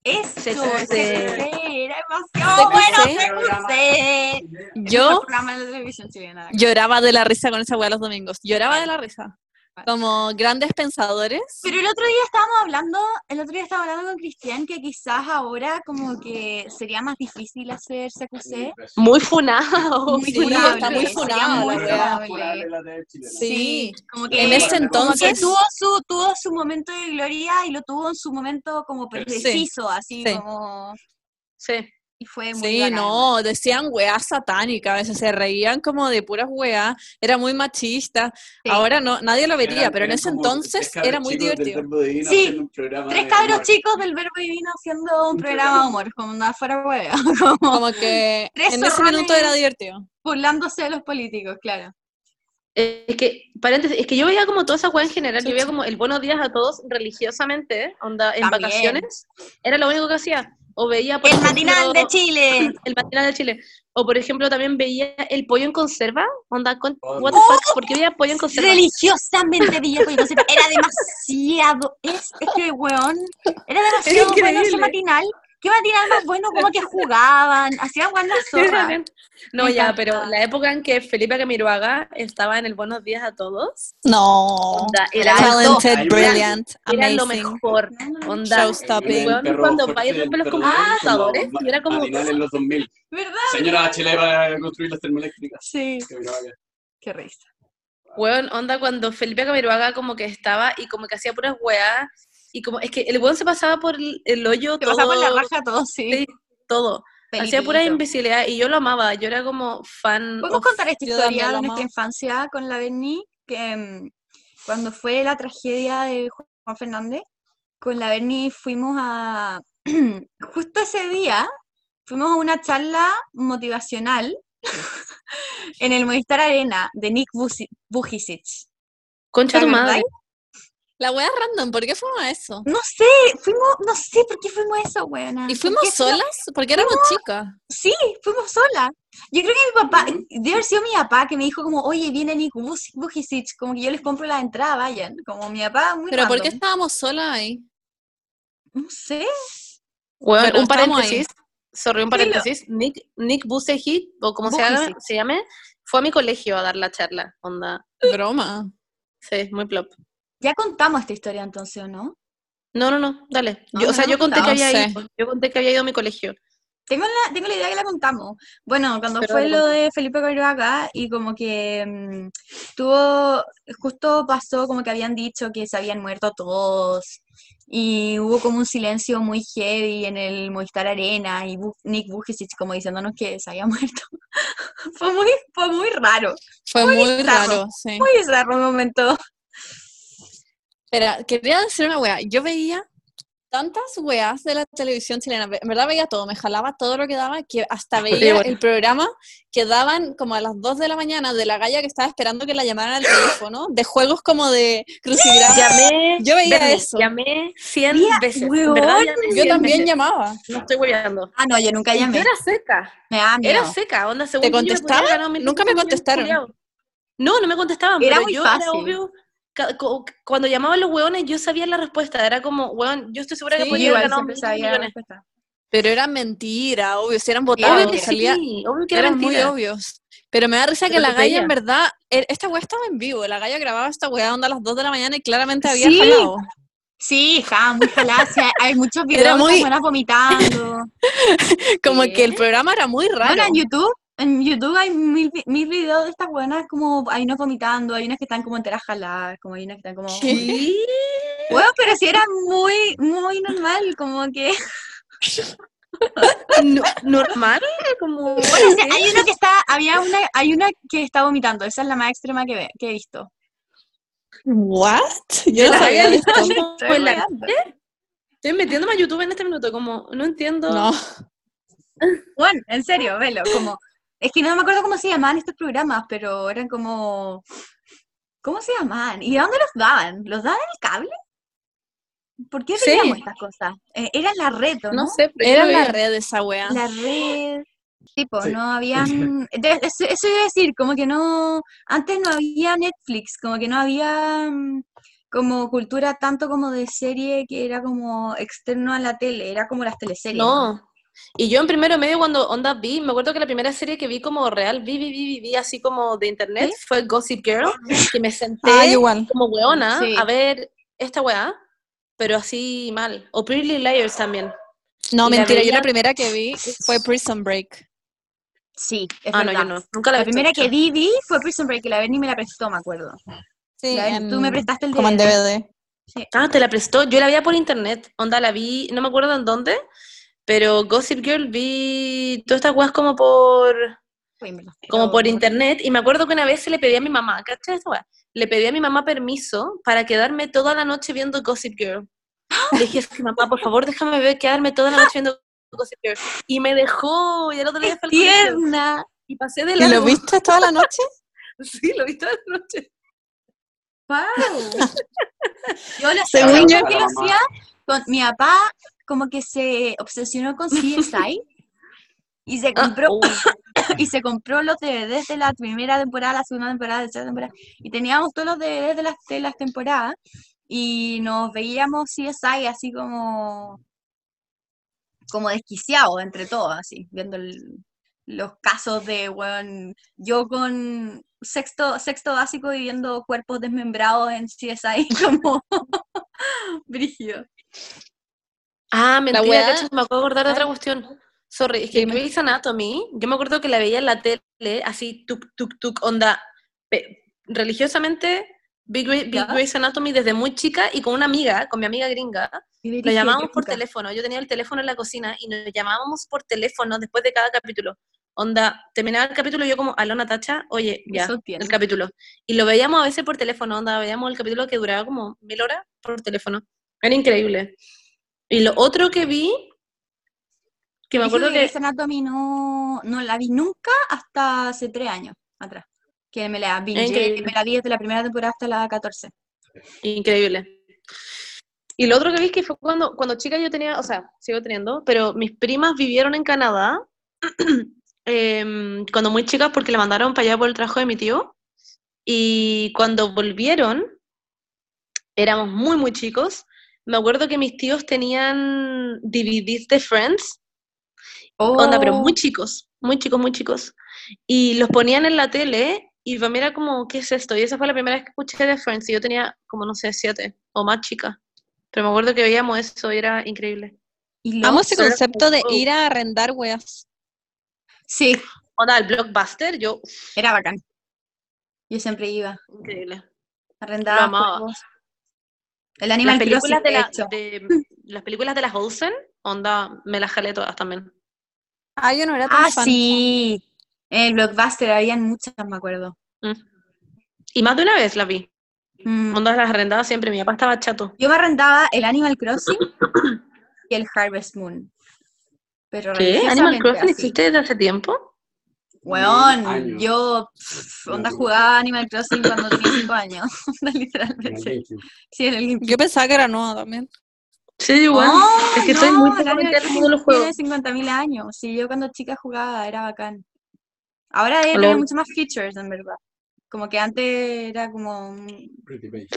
Eso, Se se cuse. era demasiado bueno, CQC. se cuse. Yo programa de la televisión chilena. lloraba de la risa con esa weá los domingos. Lloraba de la risa. Como grandes pensadores. Pero el otro día estábamos hablando, el otro día estábamos hablando con Cristian que quizás ahora como que sería más difícil hacer CQC. Muy funado. Muy Sí, funable, está muy sería funada muy funable. Sí. Como que, En ese como que entonces- tuvo su, tuvo su momento de gloria y lo tuvo en su momento como preciso, así sí. como... Sí. Y fue muy Sí, bacán. no, decían weá satánica, a veces se reían como de puras weá, era muy machista. Sí. Ahora no, nadie lo vería, pero en ese entonces era muy divertido. Sí, un Tres de cabros humor. chicos del verbo divino haciendo un programa de humor, como una fuera hueá, (laughs) como Como que Tres en ese minuto era divertido. burlándose de los políticos, claro. Es que, paréntesis, es que yo veía como toda esa weá en general, yo veía como el buenos días a todos religiosamente, onda, en También. vacaciones, era lo único que hacía. O veía, por El ejemplo, matinal de Chile. (laughs) El matinal de Chile. O por ejemplo, también veía el pollo en conserva, onda, con, Oh, what the fuck, ¿por qué veía pollo en conserva? Religiosamente Villa Pollo Conserva. Era (laughs) demasiado. Es, es que, weón. Era demasiado bueno ese increíble. matinal. ¿Qué matinal más bueno? Como que jugaban, hacían buenas (laughs) zorras. No, Me ya, encanta. pero la época en que Felipe Camiroaga estaba en el Buenos Días a Todos, No. onda, era, Era lo- Talented, Ahí brilliant, era lo amazing. mejor, onda. Showstopping. el weón perro cuando va y rompe los computadores, como y era como, en los 2000. ¿Verdad? Señora Chile va a construir las termoeléctricas. Sí. Qué risa. weón, onda, cuando Felipe Camiroaga como que estaba y como que hacía puras weas, y como, es que el weón se pasaba por el, el hoyo Te todo, pasaba por la raja todo, sí. sí, todo. Hacía pura imbecilidad y yo lo amaba, yo era como fan. ¿Podemos of- contar esta historia de nuestra infancia con la Berni? Que mm, cuando fue la tragedia de Juan Fernández, con la Berni fuimos a. (clears throat) Justo ese día, fuimos a una charla motivacional (laughs) en el Movistar Arena de Nick Vujicic. Concha ¿Te tu madre. La wea random, ¿por qué fuimos a eso? No sé, fuimos, no sé por qué fuimos a eso, weona. ¿Y ¿Por fuimos qué fuimos- solas? Porque éramos chicas. Sí, fuimos solas. Yo creo que mi papá, debe haber sido mi papá que me dijo como, oye, viene Nick Vuj- Vujicic, como que yo les compro la entrada, vayan. Como mi papá, muy Pero ¿por qué estábamos solas ahí? No sé. Bueno, un paréntesis, sorry, un Dilo. paréntesis, Nick, Nick Busegit, o como se llame, Bujicic. se llame, fue a mi colegio a dar la charla, onda, Broma. sí, muy plop. Ya contamos esta historia entonces, ¿o no? No, no, no, dale. No, Yo, no o sea, yo conté que había ido, yo conté que había ido a mi colegio. Tengo la, tengo la idea que la contamos. Bueno, cuando Pero fue lo de Felipe Camiroaga y como que mm, tuvo, justo pasó como que habían dicho que se habían muerto todos y hubo como un silencio muy heavy en el Movistar Arena y Bu- Nick Vujicic como diciéndonos que se había (laughs) muerto. fue muy, fue muy raro, Fue muy, bizarro, raro, sí. muy bizarro el momento. Espera, quería decir una wea. Yo veía tantas weas de la televisión chilena. En verdad veía todo, me jalaba todo lo que daba, que hasta (laughs) veía bueno. el programa que daban como a las 2 de la mañana de la galla que estaba esperando que la llamaran al teléfono, de juegos como de crucigrama. (gasps) Llamé, Yo veía Bernie, eso. llamé 100 Mira, veces, weón, verdad llamé Yo 100 también veces. llamaba. No estoy hueveando. Ah, no, yo nunca Yo llamé. era seca, Me era seca, onda, según ¿Te yo, yo contestaban? Nunca me contestaron. No, no me contestaban, Era pero muy yo era fácil. obvio, cuando llamaban los hueones yo sabía la respuesta, era como, hueón, yo estoy segura que Sí, podía haber ganado millones. respuesta. Pero era mentira, obvio, si eran Obvio votados, que salía, sí, obvio que era eran muy mentira. obvios. Pero me da risa que la galla, en verdad, e- esta wea estaba en vivo, la galla grababa esta wea onda a las 2 de la mañana y claramente había Sí. jalado. Sí, ja, muy jalada. sí, hay- muchos videos Era de muy- buenas vomitando. (laughs) Como ¿Qué? que el programa era muy raro. Bueno, en YouTube, en YouTube hay mil, mil videos de estas buenas, como hay unos vomitando, hay unas que están como enteras jaladas, como hay unas que están como... ¿Qué? (laughs) Bueno, pero sí era muy, muy normal, como que... (laughs) No- ¿Normal? Como... Bueno, hay uno que está, había una, hay una que está vomitando, esa es la más extrema que, ve- que he visto. ¿What? Yo no sabía visto Estoy la-. Estoy metiéndome a YouTube en este minuto, como, no entiendo. No. (laughs) Bueno, en serio, velo, como... Es que no me acuerdo cómo se llamaban estos programas, pero eran como... ¿Cómo se llamaban? ¿Y de dónde los daban? ¿Los daban en el cable? ¿Por qué Sí. veíamos estas cosas? Eh, era la red, ¿o ¿no? No sé, pero Era la red esa wea. La red. Tipo, Sí. no habían. (laughs) Eso, eso iba a decir, como que no. Antes no había Netflix, como que no había mm, como cultura tanto como de serie que era como externo a la tele, era como las teleseries. No. Y yo en primero medio cuando onda vi, me acuerdo que la primera serie que vi como real, vi, vi, vi, vi, vi así como de internet, fue Gossip Girl, que me senté Ah, igual. como weona Sí. a ver esta weá, pero así mal. O Pretty Liars también. No, Y la mentira, yo la primera que vi fue Prison Break. Sí, es Ah, no, verdad. yo no. Nunca la, La primera que vi, vi fue Prison Break, que la Berni me la prestó, me acuerdo. Sí, La tú me prestaste el como en DVD. DVD. Ah, te la prestó. Yo la vi por internet. Onda, la vi, no me acuerdo en dónde, pero Gossip Girl vi todas estas weas como por, como por internet. Y me acuerdo que una vez se le pedí a mi mamá, ¿cachai esta wea? Le pedí a mi mamá permiso para quedarme toda la noche viendo Gossip Girl. (gasps) Le dije, es que mamá, por favor, déjame ver, quedarme toda la noche viendo Gossip Girl. Y me dejó, y el otro día fue. Tierna. Y pasé de ¿Y largo. lo viste toda la noche? (laughs) Sí, lo vi toda la noche. Wow. (laughs) Yo la Según ¿sabes yo- lo hacía? Con mi papá como que se obsesionó con CSI (laughs) y se Ah, compró oh. (coughs) y se compró los DVDs de la primera temporada, la segunda temporada, la tercera temporada y teníamos todos los DVDs de las, de las temporadas y nos veíamos CSI así como como desquiciados entre todos así, viendo el- los casos de weón, yo con sexto, sexto básico y viendo cuerpos desmembrados en CSI (laughs) como (laughs) brígido. Ah, mentira, weá- me acabo de acordar de otra Ay. cuestión. Sorry, es que Dime. Grey's Anatomy, yo me acuerdo que la veía en la tele, así, tuk, tuk, tuk, onda, pe- religiosamente, vi ¿Ya? Grey's Anatomy desde muy chica y con una amiga, con mi amiga gringa, nos llamábamos por teléfono, yo tenía el teléfono en la cocina y nos llamábamos por teléfono después de cada capítulo. Onda, terminaba el capítulo y yo como, aló Natacha, oye, ya, el capítulo. Y lo veíamos a veces por teléfono, onda, veíamos el capítulo que duraba como mil horas por teléfono. Era increíble. Y lo otro que vi, que me acuerdo que... Anatomy no, no la vi nunca hasta hace tres años atrás. Que me la vi, increíble. me la vi desde la primera temporada hasta la 14. Increíble. Y lo otro que vi es que fue cuando, cuando chica yo tenía, o sea, sigo teniendo, pero mis primas vivieron en Canadá (clears throat) em, cuando muy chicas porque le mandaron para allá por el trabajo de mi tío. Y cuando volvieron, éramos muy, muy chicos. Me acuerdo que mis tíos tenían DVDs de Friends, onda, pero muy chicos, muy chicos, muy chicos. Y los ponían en la tele y para mí era como, ¿qué es esto? Y esa fue la primera vez que escuché de Friends y yo tenía como, no sé, siete o más chica. Pero me acuerdo que veíamos eso y era increíble. Y Amo ese concepto de Oh. ir a arrendar weas. Sí, Onda, el blockbuster, yo, era bacán. Yo siempre iba, increíble. arrendaba amaba. juegos. El Las Animal películas Crossing, de, de la, hecho. de- las películas de las Olsen, onda, me las jalé todas también. Ah, yo no era tan Ah, fan. sí. En el Blockbuster habían muchas, me acuerdo. Mm. Y más de una vez las vi. Mm. Onda las arrendaba siempre, mi papá estaba chato. Yo me arrendaba el Animal Crossing y el Harvest Moon. Pero ¿Qué? ¿Animal Crossing así. existe desde hace tiempo? Weón, años. yo pff, onda jugaba Animal Crossing cuando tenía (coughs) 5 años. (laughs) Literalmente. Sí, en el. Yo pensaba que era nuevo también. Sí, igual. Oh, es que estoy muy mundo de los juegos. Tiene 50.000 años. Sí, yo cuando chica jugaba era bacán. Ahora Lol. tener mucho más features, en verdad. Como que antes era como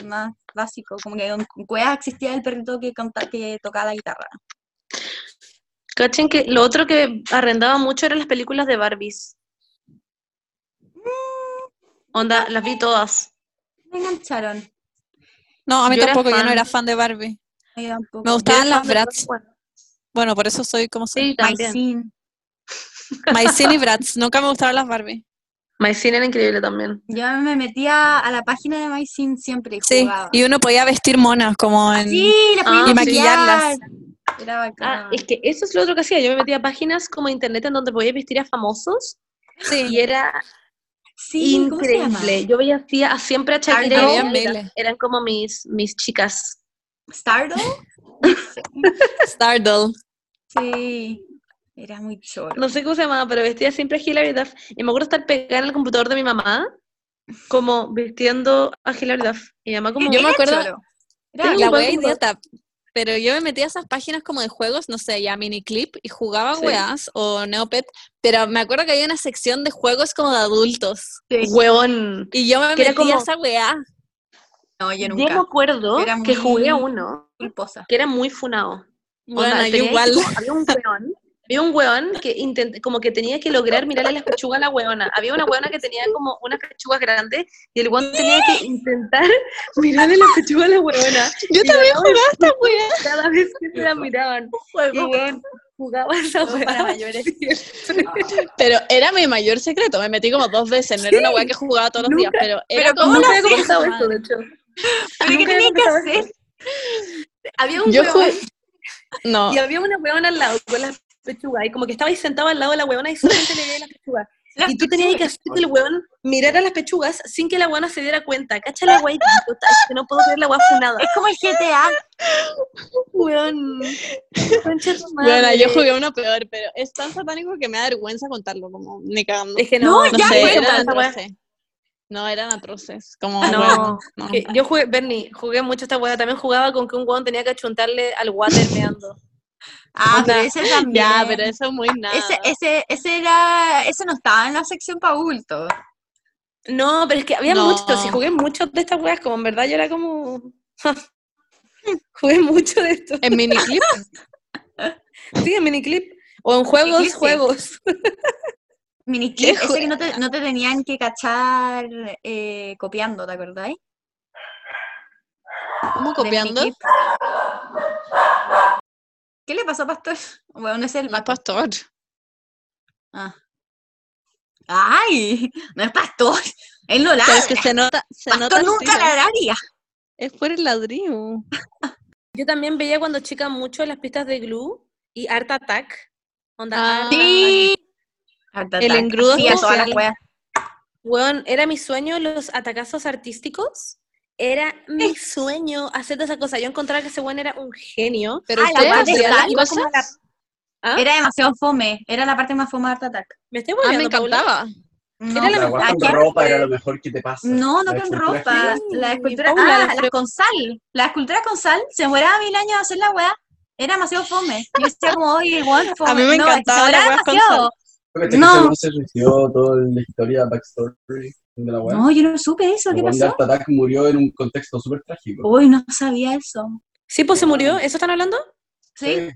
más básico. Como que en Cueva existía el perrito que, canta- que tocaba la guitarra. Cachen que lo otro que arrendaba mucho eran las películas de Barbies. Onda, las vi todas. Me engancharon. No, a mí Yo tampoco, yo no era fan de Barbie. A mí tampoco. Me Yo gustaban las Bratz. Bueno, por eso soy como soy. Sí, también. Y Bratz. Nunca me gustaron las Barbie. Mycene era increíble también. Yo me metía a la página de MySyn siempre y Sí, jugaba. y uno podía vestir monas como en... Sí, las Ah, y maquillarlas. maquillar. Era bacán. Ah, es que eso es lo otro que hacía. Yo me metía a páginas como internet en donde podía vestir a famosos y Sí, era increíble. Yo veía a, siempre a Shakira. Eran como mis, mis chicas. ¿Stardoll? (laughs) Stardoll. Sí, era muy choro. No sé cómo se llamaba, pero vestía siempre a Hilary Duff. Y me acuerdo estar pegada en el computador de mi mamá, como vistiendo a Hilary Duff. Y mi mamá como... Yo me acuerdo- choro. Era La wea idiota. Pero yo me metía a esas páginas como de juegos, no sé, ya Miniclip, y jugaba Sí. weas o Neopet, pero me acuerdo que había una sección de juegos como de adultos. Huevón. Y yo me Que era metía a como- esa wea. No, yo Yo me nunca. acuerdo que jugué uno que era muy funado. Bueno, Onda, yo igual. como- había un (laughs) weón, había un weón que intent- como que tenía que lograr mirarle las pechugas a la weona. Había una weona que tenía como unas pechugas grandes y el weón tenía que intentar (laughs) mirarle las pechugas a la weona. Yo Y también jugaba esta wea. Cada vez que se la miraban. Y weón jugaba esa Juego para weá. mayores. (laughs) Pero era mi mayor secreto, me metí como dos veces, no era una wea que jugaba todos los días, pero era pero como... ¿cómo había comentado esto, de hecho. ¿Pero qué Nunca había tenía que comentado hacer? esto. Había un Yo weón jugué... No, y había una weona al lado con las pechugas y como que estaba ahí sentado al lado de la weona y solamente le veía las pechugas. (laughs) Las y tú tenías que hacer que el weón mirara las pechugas sin que la weona se diera cuenta. Cacha la es que no puedo ver la weá funada. Es como el GTA. Tu bueno, yo jugué uno peor, pero es tan satánico que me da vergüenza contarlo, como ni cagando. Es que No, no, No ya, sé, eran esa weá. atroces. No, eran atroces. Como, No, bueno, yo jugué, Bernie, jugué mucho esta weá. También jugaba con que un weón tenía que achuntarle al water meando. Ah, pero ese (laughs) también. Ya, pero eso es muy nada. Ese, ese, ese era, ese no estaba en la sección para adultos. No, pero es que había No. muchos, y jugué muchos de estas weas, como en verdad yo era como... (laughs) jugué mucho de esto. En miniclip, Sí, en miniclip. O en juegos, Miniclip, sí. juegos. Miniclip, ¿Qué ese que no te, no te tenían que cachar eh, copiando, ¿te acordáis? ¿cómo De copiando? ¿Qué le pasó, Pastor? (laughs) Bueno, no es el No es pastor. Ah. ¡Ay! (laughs) No es Pastor. Él no ladra. es que se nota, se nota Pastor el nunca ladraría. Es por el ladrillo. (laughs) Yo también veía cuando chica mucho las pistas de Glue y Art Attack. Onda, Ah, Art Attack. Sí. El engrudo Sí, a todas las social. weas. Weón, era mi sueño los atacazos artísticos. Era mi sueño hacer esa cosa. Yo encontraba que ese weón era un genio. Pero Ah, la sal. ¿Ah? Era demasiado fome. Era la parte más fome de Art Attack. ¿Me estoy Ah, me encantaba. No, Era la mejor. con ropa era lo mejor que te pasa. No, no La con ropa. gigante. La escultura, Paula, ah, la con sal. La escultura con sal se demoraba mil años hacer la weá. Era demasiado fome. Yo decía como, oye, weón, fome. A mí me no, encantaba la demoraba weá con. ¿Cachai No. se suicidó toda la historia backstory de la weá? No, yo no supe eso. ¿Qué pasó? Murió en un contexto súper trágico. Uy, no sabía eso. Sí, pues se murió. ¿Eso están hablando? Sí.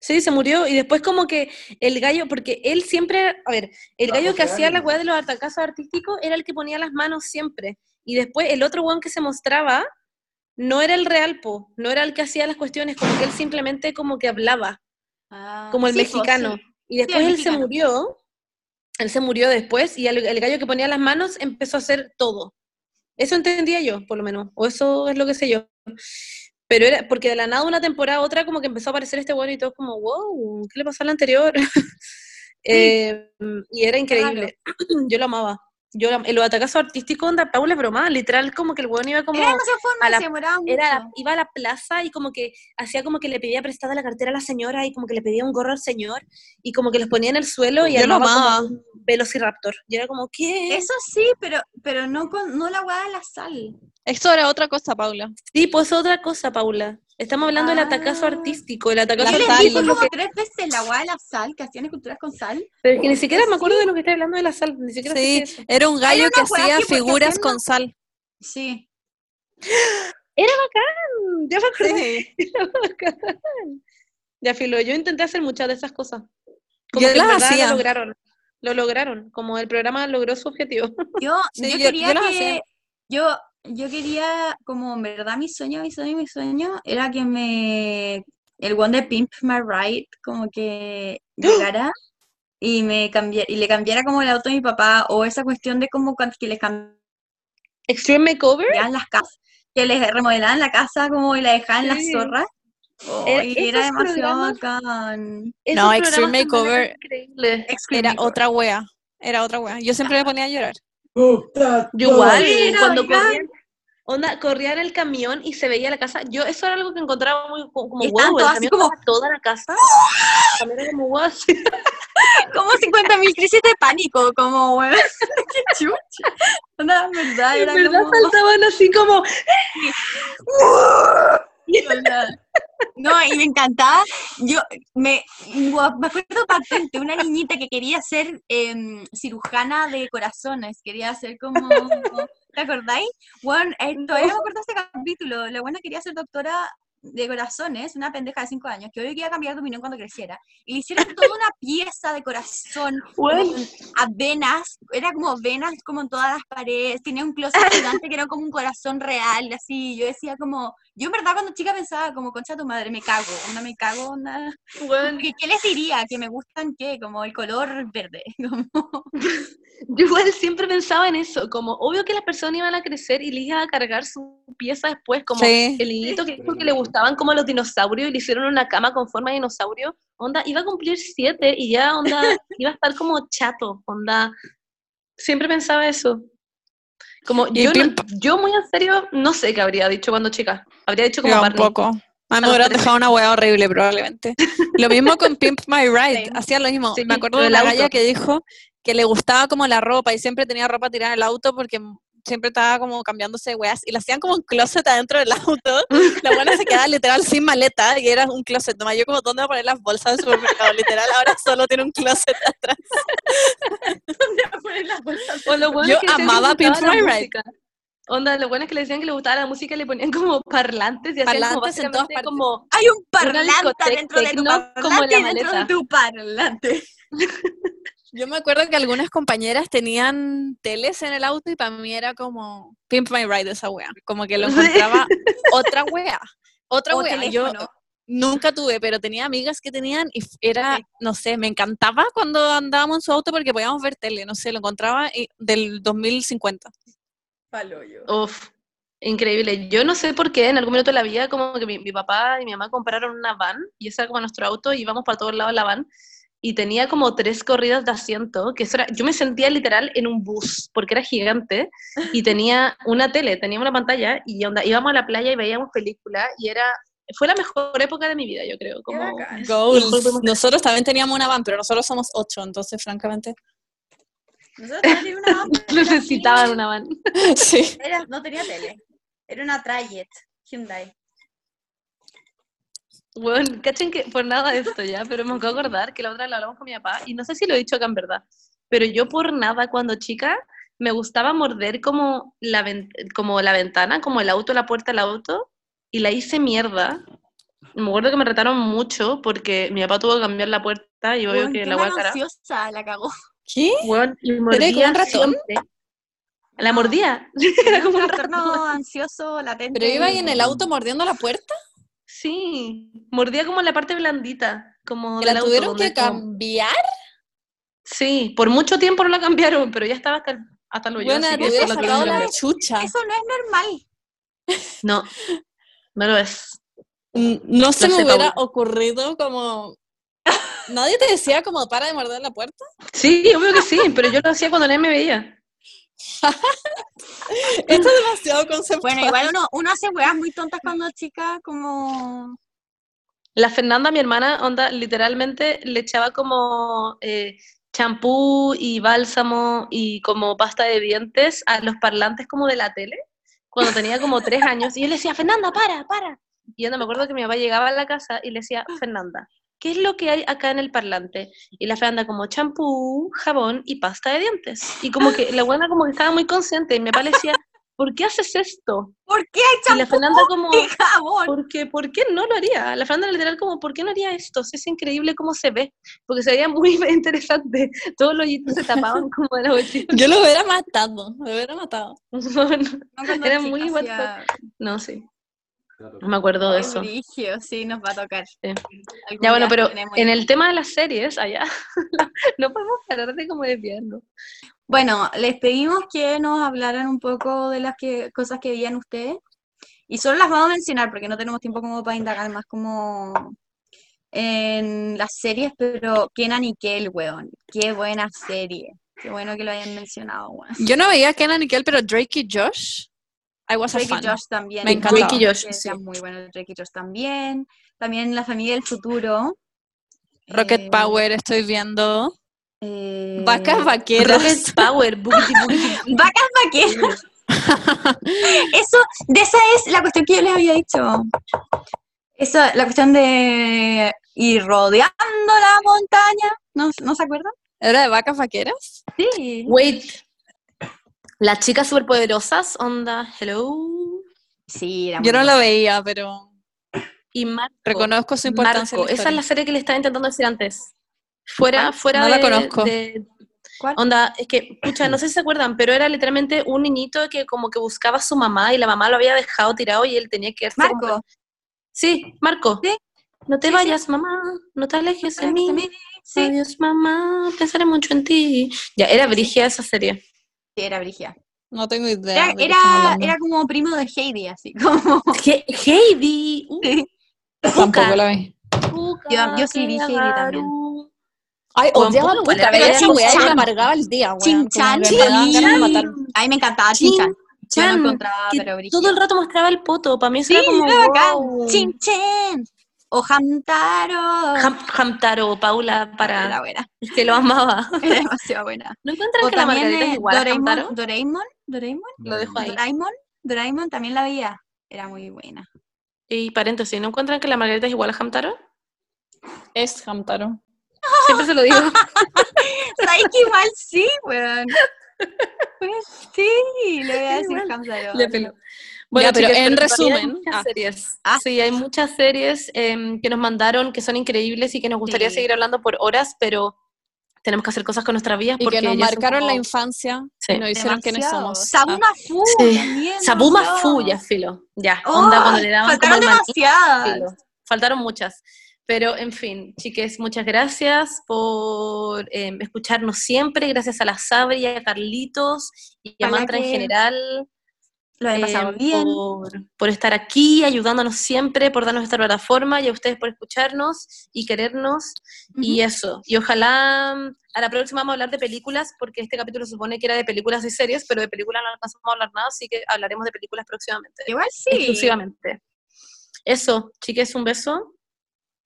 Sí, se murió y después como que el gallo, porque él siempre, a ver, el gallo que hacía la weá de los atacazos artísticos era el que ponía las manos siempre. Y después el otro weón que se mostraba no era el real, po, no era el que hacía las cuestiones, como que él simplemente como que hablaba, Ah, como el sí, po, mexicano. sí. Y después él mexicano. se murió, él se murió después y el, el gallo que ponía las manos empezó a hacer todo. Eso entendía yo, por lo menos, o eso es lo que sé yo. Pero era, porque de la nada una temporada a otra como que empezó a aparecer este bueno y todo como, wow, ¿qué le pasó al anterior? (laughs) Eh, y era increíble. (clears throat) Yo lo amaba. Yo lo, los atacazos artísticos, onda, Paula broma, literal como que el weón iba como... Era demasiado fome, a la- se demoraba mucho. Era, iba a la plaza y como que hacía como que le pedía prestada la cartera a la señora y como que le pedía un gorro al señor y como que los ponía en el suelo y Yo lo como un velociraptor. Y era como, ¿qué? Eso sí, pero, pero no, con, no la weá de la sal. Esto era otra cosa, Paula. Sí, pues otra cosa, Paula. Estamos hablando del atacazo Ah. artístico. El atacazo Yo les dije artístico como que... tres veces la weá de la sal, que hacían esculturas con sal. Pero es que ni siquiera me acuerdo de lo que está hablando de la sal. Ni siquiera Sí, eso. era un gallo que hacía que figuras con sal. Sí. Mm, Ya me acordé. (laughs) Ya, Filo, yo intenté hacer muchas de esas cosas. Como Yo que las hacía. lo lograron. Lo lograron. Como el programa logró su objetivo. Yo, Sí, yo yo- quería yo que. hacía. Yo, yo quería, como en verdad, mi sueño, mi sueño, mi sueño era que me. El one de Pimp My Ride, como que (gasps) llegara y me cambiara, y le cambiara como el auto a mi papá, o esa cuestión de como que les cambiaban Extreme Makeover. las casas, que les remodelaban la casa como y la dejaban en las Sí. zorras. Oh, Era- y era esos demasiado bacán. No, Extreme Makeover Era otra wea. Era otra wea. Yo siempre me ponía a llorar. Yo igual, era cuando bacán. corrían, onda, corrían el camión y se veía la casa, yo eso era algo que encontraba muy co- como Y wow, el así como- toda la casa. También era como wow, sí. (laughs) Como 50.000 crisis de pánico, como, bueno, (laughs) qué chucha. Una verdad, en era verdad como... saltaban así como Hola. No, y me encantaba. Yo me, me acuerdo patente, una niñita que quería ser em, cirujana de corazones, quería ser como. ¿Te acordáis? Bueno, eh, todavía me acuerdo este capítulo. La buena quería ser doctora de corazones, una pendeja de 5 años, que hoy quería cambiar de opinión cuando creciera, y le hicieron toda una pieza de corazón, Bueno. a venas, era como venas como en todas las paredes, tenía un closet gigante que era como un corazón real, así, yo decía como, yo en verdad cuando chica pensaba como, concha tu madre, me cago, onda me cago, onda, ¿qué, qué les diría? ¿Que me gustan qué? Como el color verde, (laughs) como, (laughs) Yo igual siempre pensaba en eso, como obvio que las personas iban a crecer y les iba a cargar su pieza después, como Sí. el niñito que dijo que le gustaban como los dinosaurios y le hicieron una cama con forma de dinosaurio, onda, iba a cumplir siete y ya, onda, (laughs) iba a estar como chato, onda, siempre pensaba eso. Como yo, no- yo muy en serio no sé qué habría dicho cuando chica, habría dicho como Yo un Barney. poco. A mí me los hubieran dejado una hueá horrible probablemente. Lo mismo con Pimp My Ride, Sí. hacía lo mismo. Sí, me acuerdo de la auto. galla que dijo que le gustaba como la ropa y siempre tenía ropa tirada en el auto porque siempre estaba como cambiándose de weas y la hacían como un closet adentro del auto. La buena se quedaba literal sin maleta y era un closet. Nomás yo como, ¿dónde voy a poner las bolsas del supermercado? Literal, ahora solo tiene un closet (laughs) atrás. O lo bueno Yo es que decían que amaba My Ride. música. Onda, lo bueno es que le decían que le gustaba la música y le ponían como parlantes y hacían como Parlantes en todas básicamente partes. como hay un parlante dentro de tu parlante como la dentro de tu parlante. Yo me acuerdo que algunas compañeras tenían teles en el auto y para mí era como Pimp My Ride esa wea. Como que lo encontraba otra (laughs) wea. Otra O wea. Yo teléfono. nunca tuve, pero tenía amigas que tenían y era, no sé, me encantaba cuando andábamos en su auto porque podíamos ver tele, no sé, lo encontraba y- del 2050. Uf, increíble. Yo no sé por qué, en algún minuto de la vida, como que mi, mi papá y mi mamá compraron una van, y ese era como nuestro auto, y íbamos para todos lados en la van, y tenía como tres corridas de asiento, que eso era, yo me sentía literal en un bus, porque era gigante, y tenía una tele, tenía una pantalla, y onda, íbamos a la playa y veíamos películas, y era, fue la mejor época de mi vida, yo creo. Como. Goals. Nosotros también teníamos una van, pero nosotros somos ocho, entonces francamente. Nosotros teníamos una van, necesitaban una van. (laughs) sí. era- no tenía tele. Era una Trayet Hyundai. Bueno, cachen que por nada de esto ya, pero me acabo de acordar que la otra vez lo hablamos con mi papá y no sé si lo he dicho acá en verdad, pero yo por nada cuando chica me gustaba morder como la, ven- como la ventana, como el auto, la puerta del auto y la hice mierda. Me acuerdo que me retaron mucho porque mi papá tuvo que cambiar la puerta y obvio Weón, que la hueá cara. ansiosa, la cagó. ¿Qué? Weón, y mordía un ratón? siempre. La No. mordía. (laughs) Era como un trastorno ansioso latente. ¿Pero iba ahí en el auto mordiendo la puerta? Sí, mordía como la parte blandita, como ¿Que del la tuvieron que como- cambiar? Sí, por mucho tiempo no la cambiaron, pero ya estaba hasta el, hasta el hoyo, Bueno, así eso la sacado chucha. Eso no es normal. (laughs) No, no lo es. No se Lo me hubiera ocurrido como... ¿Nadie te decía como para de morder la puerta? Sí, obvio que sí, pero yo lo hacía cuando nadie me veía. (laughs) Esto es demasiado conceptual. Bueno, igual uno, uno hace weas muy tontas cuando es chica, como... La Fernanda, mi hermana, onda, literalmente le echaba como eh, champú y bálsamo y como pasta de dientes a los parlantes como de la tele, cuando tenía como tres años, y yo le decía, Fernanda, para, para. Y yo no me acuerdo que mi papá llegaba a la casa y le decía, Fernanda, ¿qué es lo que hay acá en el parlante? Y la Fernanda como champú, jabón y pasta de dientes. Y como que la buena como que estaba muy consciente, y le decía, ¿por qué haces esto? ¿Por qué hay Y la champú Fernanda como... y jabón? Porque, ¿por qué no lo haría? La Fernanda literal como, ¿por qué no haría esto? Es increíble cómo se ve, porque se veía muy (laughs) interesante. Todos los hoyitos se tapaban (laughs) como de la bolsita. Yo lo hubiera matado, lo hubiera matado. (laughs) Bueno, No, cuando Era muy hacía- no, sí, no me acuerdo de eso. sí, nos va a tocar. Sí. Ya bueno, pero en el tema de las series, allá, (laughs) no podemos parar de como desviarnos. Bueno, les pedimos que nos hablaran un poco de las que, cosas que veían ustedes. Y solo las vamos a mencionar porque no tenemos tiempo como para indagar más como en las series, pero Kenan y Kel, weón. Qué buena serie. Qué bueno que lo hayan mencionado, weón. Yo no veía Kenan y Kel, pero Drake y Josh, I was a Drake fan. y Josh también. Me encantaba. Drake y Josh, que sí. eran muy buenos. Drake y Josh también. También La Familia del Futuro. Rocket Eh, Power estoy viendo. eh, Vacas vaqueras. Rocket (laughs) Power. Vacas vaqueras. (laughs) Eso, de esa es la cuestión que yo les había dicho. Eso, la cuestión de ir rodeando la montaña, ¿no, ¿no se acuerdan? ¿Era de vacas vaqueras? Sí. Wait. Las chicas superpoderosas, onda, hello. Sí, era Yo no lo bueno. veía, pero Y Marco. reconozco su importancia. en Marco, la esa es la serie que le estaba intentando decir antes. Fuera, ¿Cuál? fuera No de, la conozco. de- ¿Cuál? Onda, es que, pucha, no sé si se acuerdan, pero era literalmente un niñito que como que buscaba a su mamá y la mamá lo había dejado tirado y él tenía que irse como- Marco. Sí, Marco. Sí. No te Sí, sí. vayas, mamá, no te alejes de mí. Sí, Adiós, mamá, pensaré mucho en ti. Ya, era brigia esa serie. Era Brigia. No tengo idea. Era, de era, como primo de Heidi, así (laughs) como. He- Heidi. Uh, Sí. Tampoco la vi. Yo- yo sí vi Heidi también. Ay, odiaba puta, pero esa weá me amargaba el día. Chin-chan, que me Chin-chan. encantaba Chin- Chinchan. Yo no Chan, encontraba, pero Brigia. todo el rato mostraba el poto, para mí eso Sí, era como. O Hamtaro. Ham- Hamtaro, Paula, Era para buena. es que lo amaba. (laughs) Era demasiado buena. ¿No encuentran O que la Margarita es eh, igual a Doraemon, Hamtaro? Doraemon, Doraemon, Lo dejo ahí. Doraemon, Doraemon también la veía. Era muy buena. Y paréntesis, ¿no encuentran que la Margarita es igual a Hamtaro? Es Hamtaro. (laughs) Siempre se lo digo. (laughs) ¿Sabes que igual sí, weón? Pues sí, le voy a decir Igual. Hamtaro. Le pelo. Ya, pero chicas, en todavía hay resumen, muchas ah. series. Ah. Sí, hay muchas series em, que nos mandaron que son increíbles y que nos gustaría Sí. seguir hablando por horas, pero tenemos que hacer cosas con nuestras vidas Y porque que nos marcaron la como- infancia Sí. y nos hicieron Demasiado. somos. Sabuma Fu Sí. también. Sabuma demasiado. Fu, ya filo. Ya, Oh, onda cuando le daban como faltaron maní, demasiadas. filo. Faltaron muchas. Pero, en fin, chiques, muchas gracias por eh, escucharnos siempre. Gracias a la Sabri y a Carlitos y a Mantra en que general. Lo he pasado eh, bien. Por, por estar aquí, ayudándonos siempre, por darnos esta plataforma y a ustedes por escucharnos y querernos. Y eso. Y ojalá mm, a la próxima vamos a hablar de películas, porque este capítulo se supone que era de películas y series, pero de películas no alcanzamos a hablar nada, así que hablaremos de películas próximamente. Igual sí. Exclusivamente. Eso, chiques, un beso.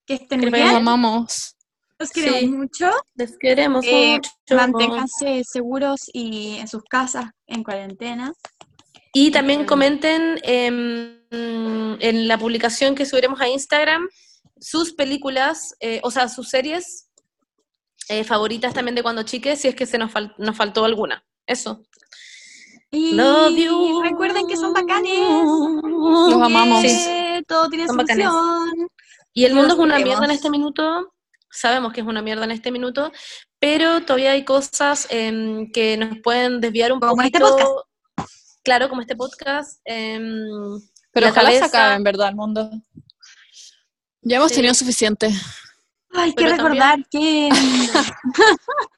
Que estén Que vaya Los bien. amamos. Los queremos Sí. mucho. Les queremos Eh, mucho. manténganse seguros y en sus casas, en cuarentena. Y también comenten em, en la publicación que subiremos a Instagram sus películas, eh, o sea, sus series eh, favoritas también de cuando chiques, si es que se nos, fal- nos faltó alguna. Eso. Y Love you. recuerden que son bacanes. Los amamos. Todo tiene Son bacanes. solución. Y el Y mundo es una queremos. mierda en este minuto. Sabemos que es una mierda en este minuto, pero todavía hay cosas em, que nos pueden desviar un Como este poquito. Claro, como este podcast. em, Pero ojalá se cabeza- acabe, en verdad, el mundo. Ya hemos Sí. tenido suficiente. Hay que recordar que. (laughs)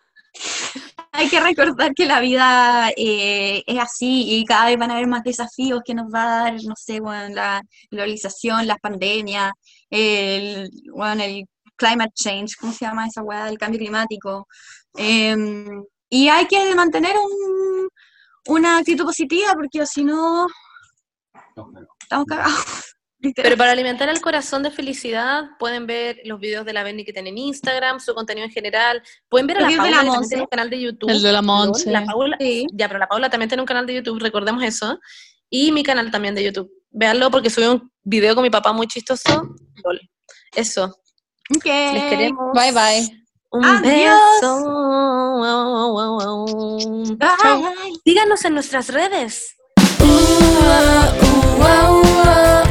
Hay que recordar que la vida eh, es así y cada vez van a haber más desafíos que nos va a dar, no sé, bueno, la globalización, las pandemias, el, bueno, el climate change, ¿cómo se llama esa weá? El cambio climático. Em, y hay que mantener un- una actitud positiva porque si no, No, no. estamos cagados. (laughs) Pero para alimentar el corazón de felicidad, pueden ver los videos de la Benny que tiene en Instagram, su contenido en general. Pueden ver a Los la videos de Paula, la que también Monse. tiene un canal de YouTube. El de la Monse. La Paula, Sí. ya, pero la Paula también tiene un canal de YouTube, recordemos eso. Y mi canal también de YouTube. Véanlo porque subí un video con mi papá muy chistoso. LOL. Eso. Ok. Les queremos. Bye bye. Un Adiós. beso. Bye. Síganos en nuestras redes. Uh, uh, uh, uh.